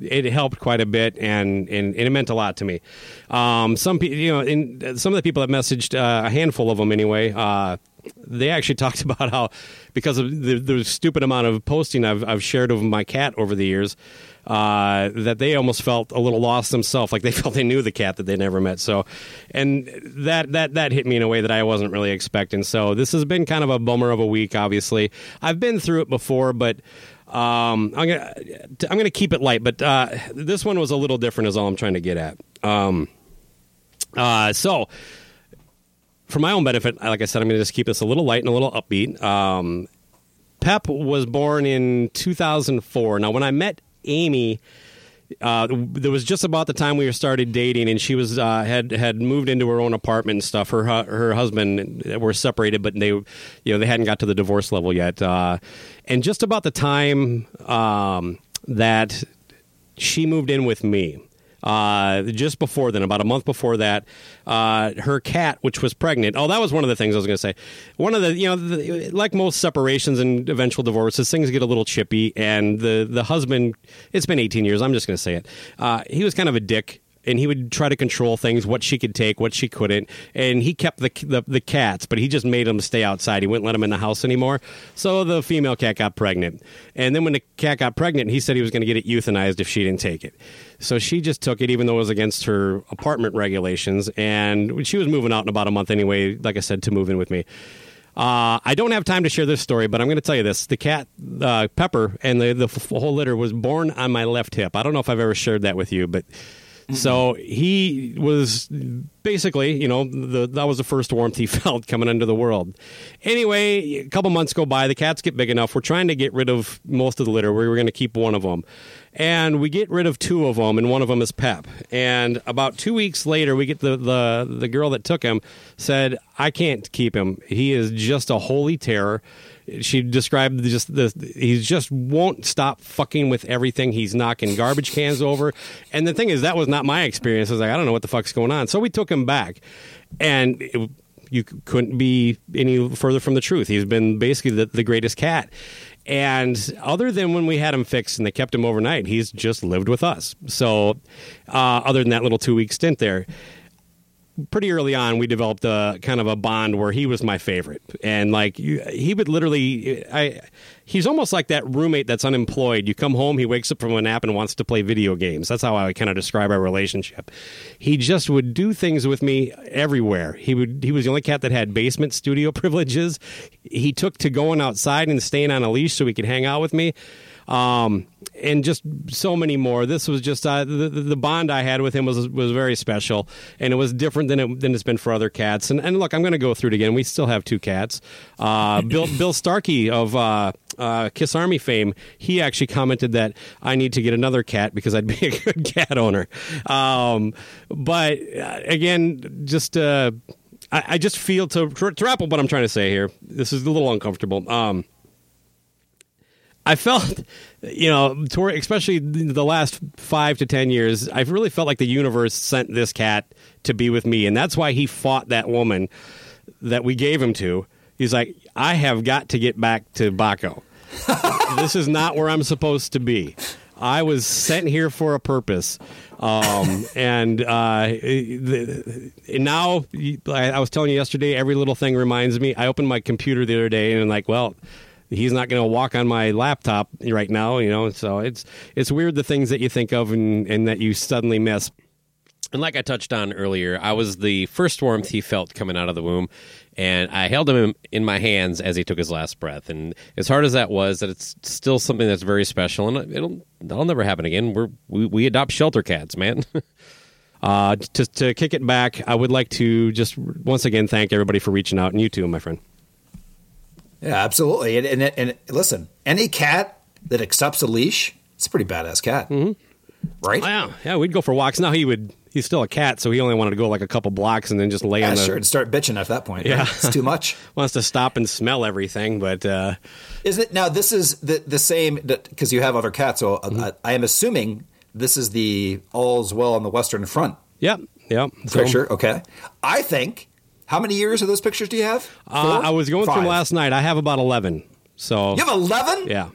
it helped quite a bit and, and, and it meant a lot to me. Um, some people, you know, in, some of the people that messaged, uh, a handful of them anyway, uh, they actually talked about how because of the, the stupid amount of posting I've, I've shared of my cat over the years, uh, that they almost felt a little lost themselves, like they felt they knew the cat that they never met. So, and that that that hit me in a way that I wasn't really expecting. So this has been kind of a bummer of a week. Obviously, I've been through it before, but um, I'm gonna I'm gonna keep it light. But uh, this one was a little different, is all I'm trying to get at. Um, uh, so for my own benefit, like I said, I'm going to just keep this a little light and a little upbeat. Um, Pep was born in 2004. Now, when I met Amy, uh, there was just about the time we started dating, and she was uh, had had moved into her own apartment and stuff. Her her husband were separated, but they you know they hadn't got to the divorce level yet. Uh, and just about the time um, that she moved in with me. Uh, just before then, about a month before that, uh, her cat, which was pregnant. Oh, that was one of the things I was going to say. One of the, you know, the, like most separations and eventual divorces, things get a little chippy. And the the husband, it's been 18 years. I'm just going to say it. Uh, he was kind of a dick. And he would try to control things, what she could take, what she couldn't, and he kept the, the the cats, but he just made them stay outside. He wouldn't let them in the house anymore. So the female cat got pregnant, and then when the cat got pregnant, he said he was going to get it euthanized if she didn't take it. So she just took it, even though it was against her apartment regulations. And she was moving out in about a month anyway, like I said, to move in with me. Uh, I don't have time to share this story, but I'm going to tell you this: the cat uh, Pepper and the the whole litter was born on my left hip. I don't know if I've ever shared that with you, but Mm-hmm. so he was basically, you know, the, that was the first warmth he felt coming into the world. Anyway, a couple months go by. The cats get big enough. We're trying to get rid of most of the litter. We were going to keep one of them. And we get rid of two of them, and one of them is Pep. And about two weeks later, we get the, the, the girl that took him said, I can't keep him. He is just a holy terror she described just the he just won't stop fucking with everything. He's knocking garbage cans over, and the thing is that was not my experience. I was like, I don't know what the fuck's going on. So we took him back, and it, you couldn't be any further from the truth. He's been basically the, the greatest cat. And other than when we had him fixed and they kept him overnight, he's just lived with us. So, uh, other than that little two week stint there, pretty early on we developed a kind of a bond where he was my favorite. And like you, he would literally i he's almost like that roommate that's unemployed. You come home he wakes up from a nap and wants to play video games. That's how i kind of describe our relationship. He just would do things with me everywhere. He would he was the only cat that had basement studio privileges. He took to going outside and staying on a leash so he could hang out with me um, and just so many more. This was just uh, the, the bond I had with him was was very special, and it was different than it, than it's been for other cats. And, and look, I'm going to go through it again. We still have two cats. Uh, Bill Bill Starkey of uh, uh, Kiss Army fame, he actually commented that I need to get another cat because I'd be a good cat owner. Um, but uh, again, just. Uh, I, I just feel to, to wrap up what I'm trying to say here. This is a little uncomfortable. Um, I felt, you know, toward, especially the last five to ten years, I've really felt like the universe sent this cat to be with me, and that's why he fought that woman that we gave him to. He's like, I have got to get back to Baco. this is not where I'm supposed to be. I was sent here for a purpose. Um, and uh, the, and now, I I was telling you yesterday, every little thing reminds me. I opened my computer the other day and I'm like, well, he's not going to walk on my laptop right now, you know. So it's it's weird the things that you think of and, and that you suddenly miss. And like I touched on earlier, I was the first warmth he felt coming out of the womb, and I held him in my hands as he took his last breath. And as hard as that was, that it's still something that's very special, and it'll that'll never happen again. We're we, we adopt shelter cats, man. uh, to to kick it back, I would like to just once again thank everybody for reaching out, and you too, my friend. Yeah, absolutely. And, and, and listen, any cat that accepts a leash, it's a pretty badass cat. Mm-hmm. Right? yeah, yeah. We'd go for walks. Now he would. He's still a cat, so he only wanted to go like a couple blocks and then just lay Yeah, on the. sure. And start bitching at that point. Yeah. right? It's too much. Wants to stop and smell everything, but uh, Is it now? This is the the same because you have other cats. So uh, Mm-hmm. I am assuming this is the all's well on the western front yep, yep. So, picture. Okay, I think. How many years of those pictures do you have? Uh, I was going through Five. them last night. I have about eleven. So You have eleven. yeah,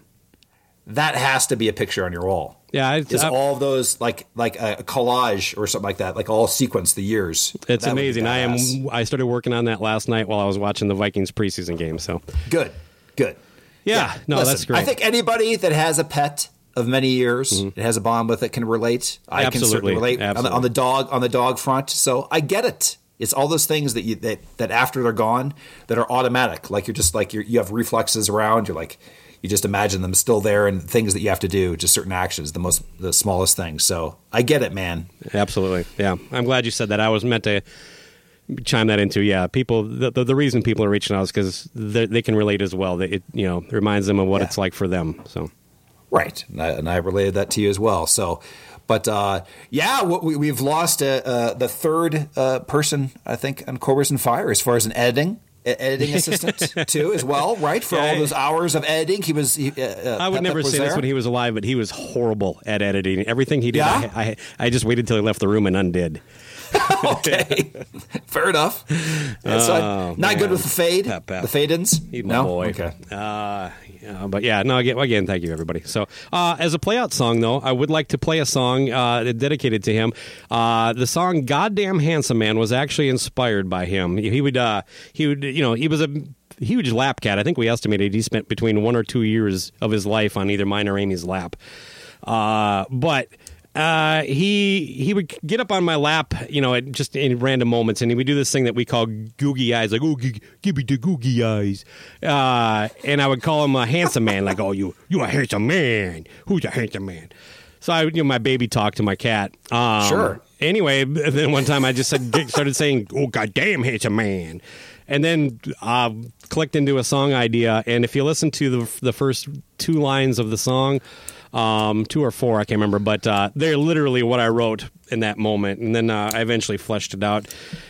That has to be a picture on your wall. yeah. It's, I- all those like like a collage or something like that, like all sequence the years. it's That amazing. I am. I started working on that last night while I was watching the Vikings preseason game. So good, good. yeah, no, Listen, that's great. I think anybody that has a pet of many years and has a bond with it can relate. I can certainly Mm-hmm. Relate on the, on the dog on the dog front. So I get it. It's all those things that you that, that after they're gone that are automatic. Like you're just like you're, you have reflexes around. You're like you just imagine them still there and things that you have to do, just certain actions, the most the smallest things. So I get it, man. Absolutely. Yeah. I'm glad you said that. I was meant to chime that into. Yeah. People, the, the, the reason people are reaching out is because they can relate as well. It, you know, reminds them of what Yeah. it's like for them. So, Right, and I, and I related that to you as well. So, but uh, yeah, we, we've lost uh, uh, the third uh, person, I think, on Cobras and Fire as far as an editing editing assistant too, as well. Right for Yeah, all those hours of editing, he was. He, uh, uh, I would Pep never say this when he was alive, but he was horrible at editing. Everything he did, Yeah? I, I, I just waited till he left the room and undid. okay, fair enough. Yeah, so Oh, not good with the fade, Pep, Pep. the fade-ins. No, boy. okay. Uh, yeah, but yeah, no. Again, again, thank you, everybody. So, uh, as a playout song, though, I would like to play a song uh, dedicated to him. Uh, the song "Goddamn Handsome Man" was actually inspired by him. He would, uh, he would, you know, he was a huge lap cat. I think we estimated he spent between one or two years of his life on either mine or Amy's lap. Uh, but uh, he he would get up on my lap, you know, at just in random moments, and he would do this thing that we call googie eyes, like "Oh, g- give me the googie eyes," uh, and I would call him a handsome man, like "Oh, you you a handsome man? Who's a handsome man?" So I, would, you know, my baby talk to my cat, um, Sure. anyway, then one time I just said, started saying, "Oh goddamn, handsome man," and then uh, clicked into a song idea. And if you listen to the the first two lines of the song, um, two or four, I can't remember, but uh, they're literally what I wrote in that moment. And then uh, I eventually fleshed it out.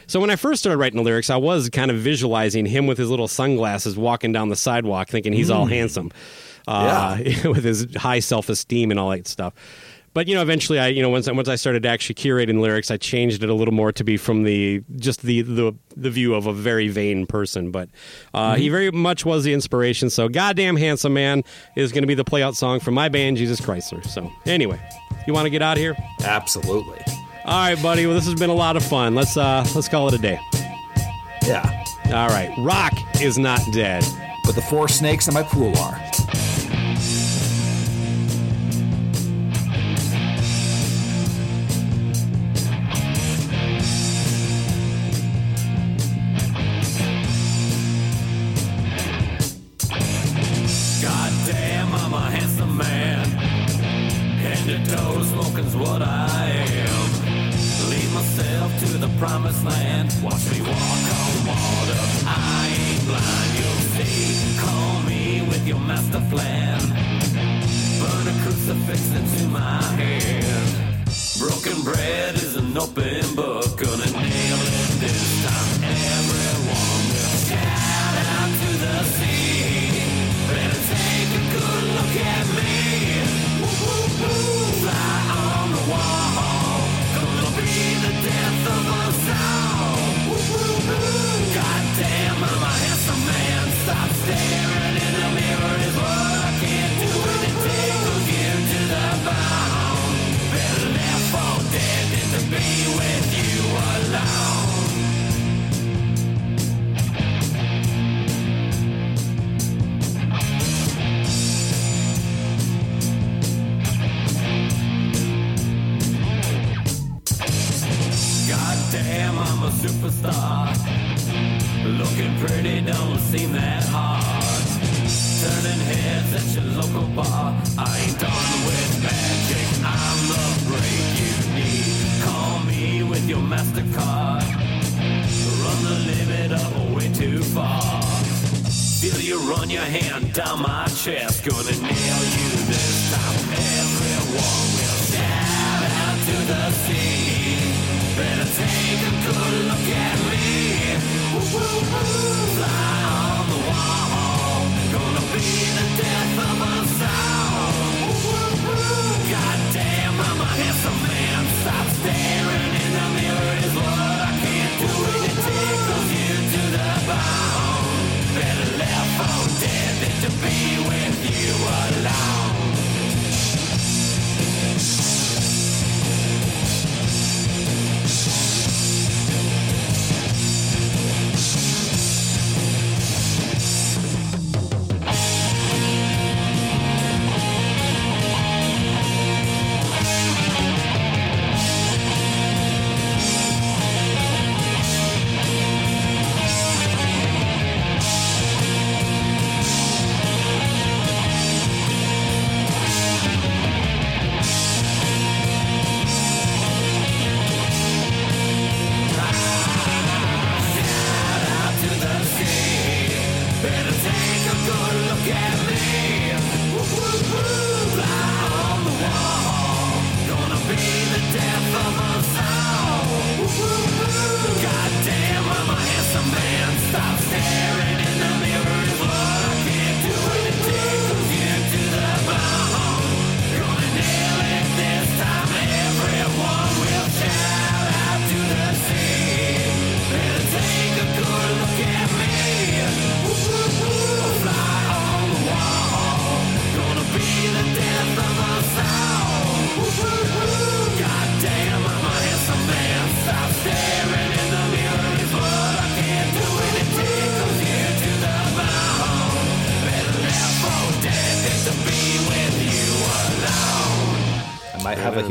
So when I first started writing the lyrics, I was kind of visualizing him with his little sunglasses walking down the sidewalk, thinking he's all Mm. handsome, uh, with his high self esteem and all that stuff. But you know, eventually, I you know once once I started actually curating lyrics, I changed it a little more to be from the just the the, the view of a very vain person. But uh, he very much was the inspiration. So, goddamn handsome man is going to be the playout song from my band, Jesus Chrysler. So, anyway, you want to get out of here? Absolutely. All right, buddy. Well, this has been a lot of fun. Let's uh let's call it a day. Yeah. All right. Rock is not dead, but the four snakes in my pool are.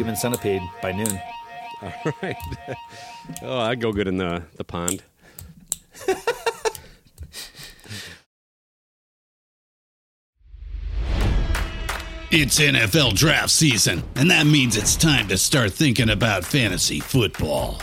Human centipede by noon. All right. oh, I'd go good in the the pond. It's NFL draft season, and that means it's time to start thinking about fantasy football.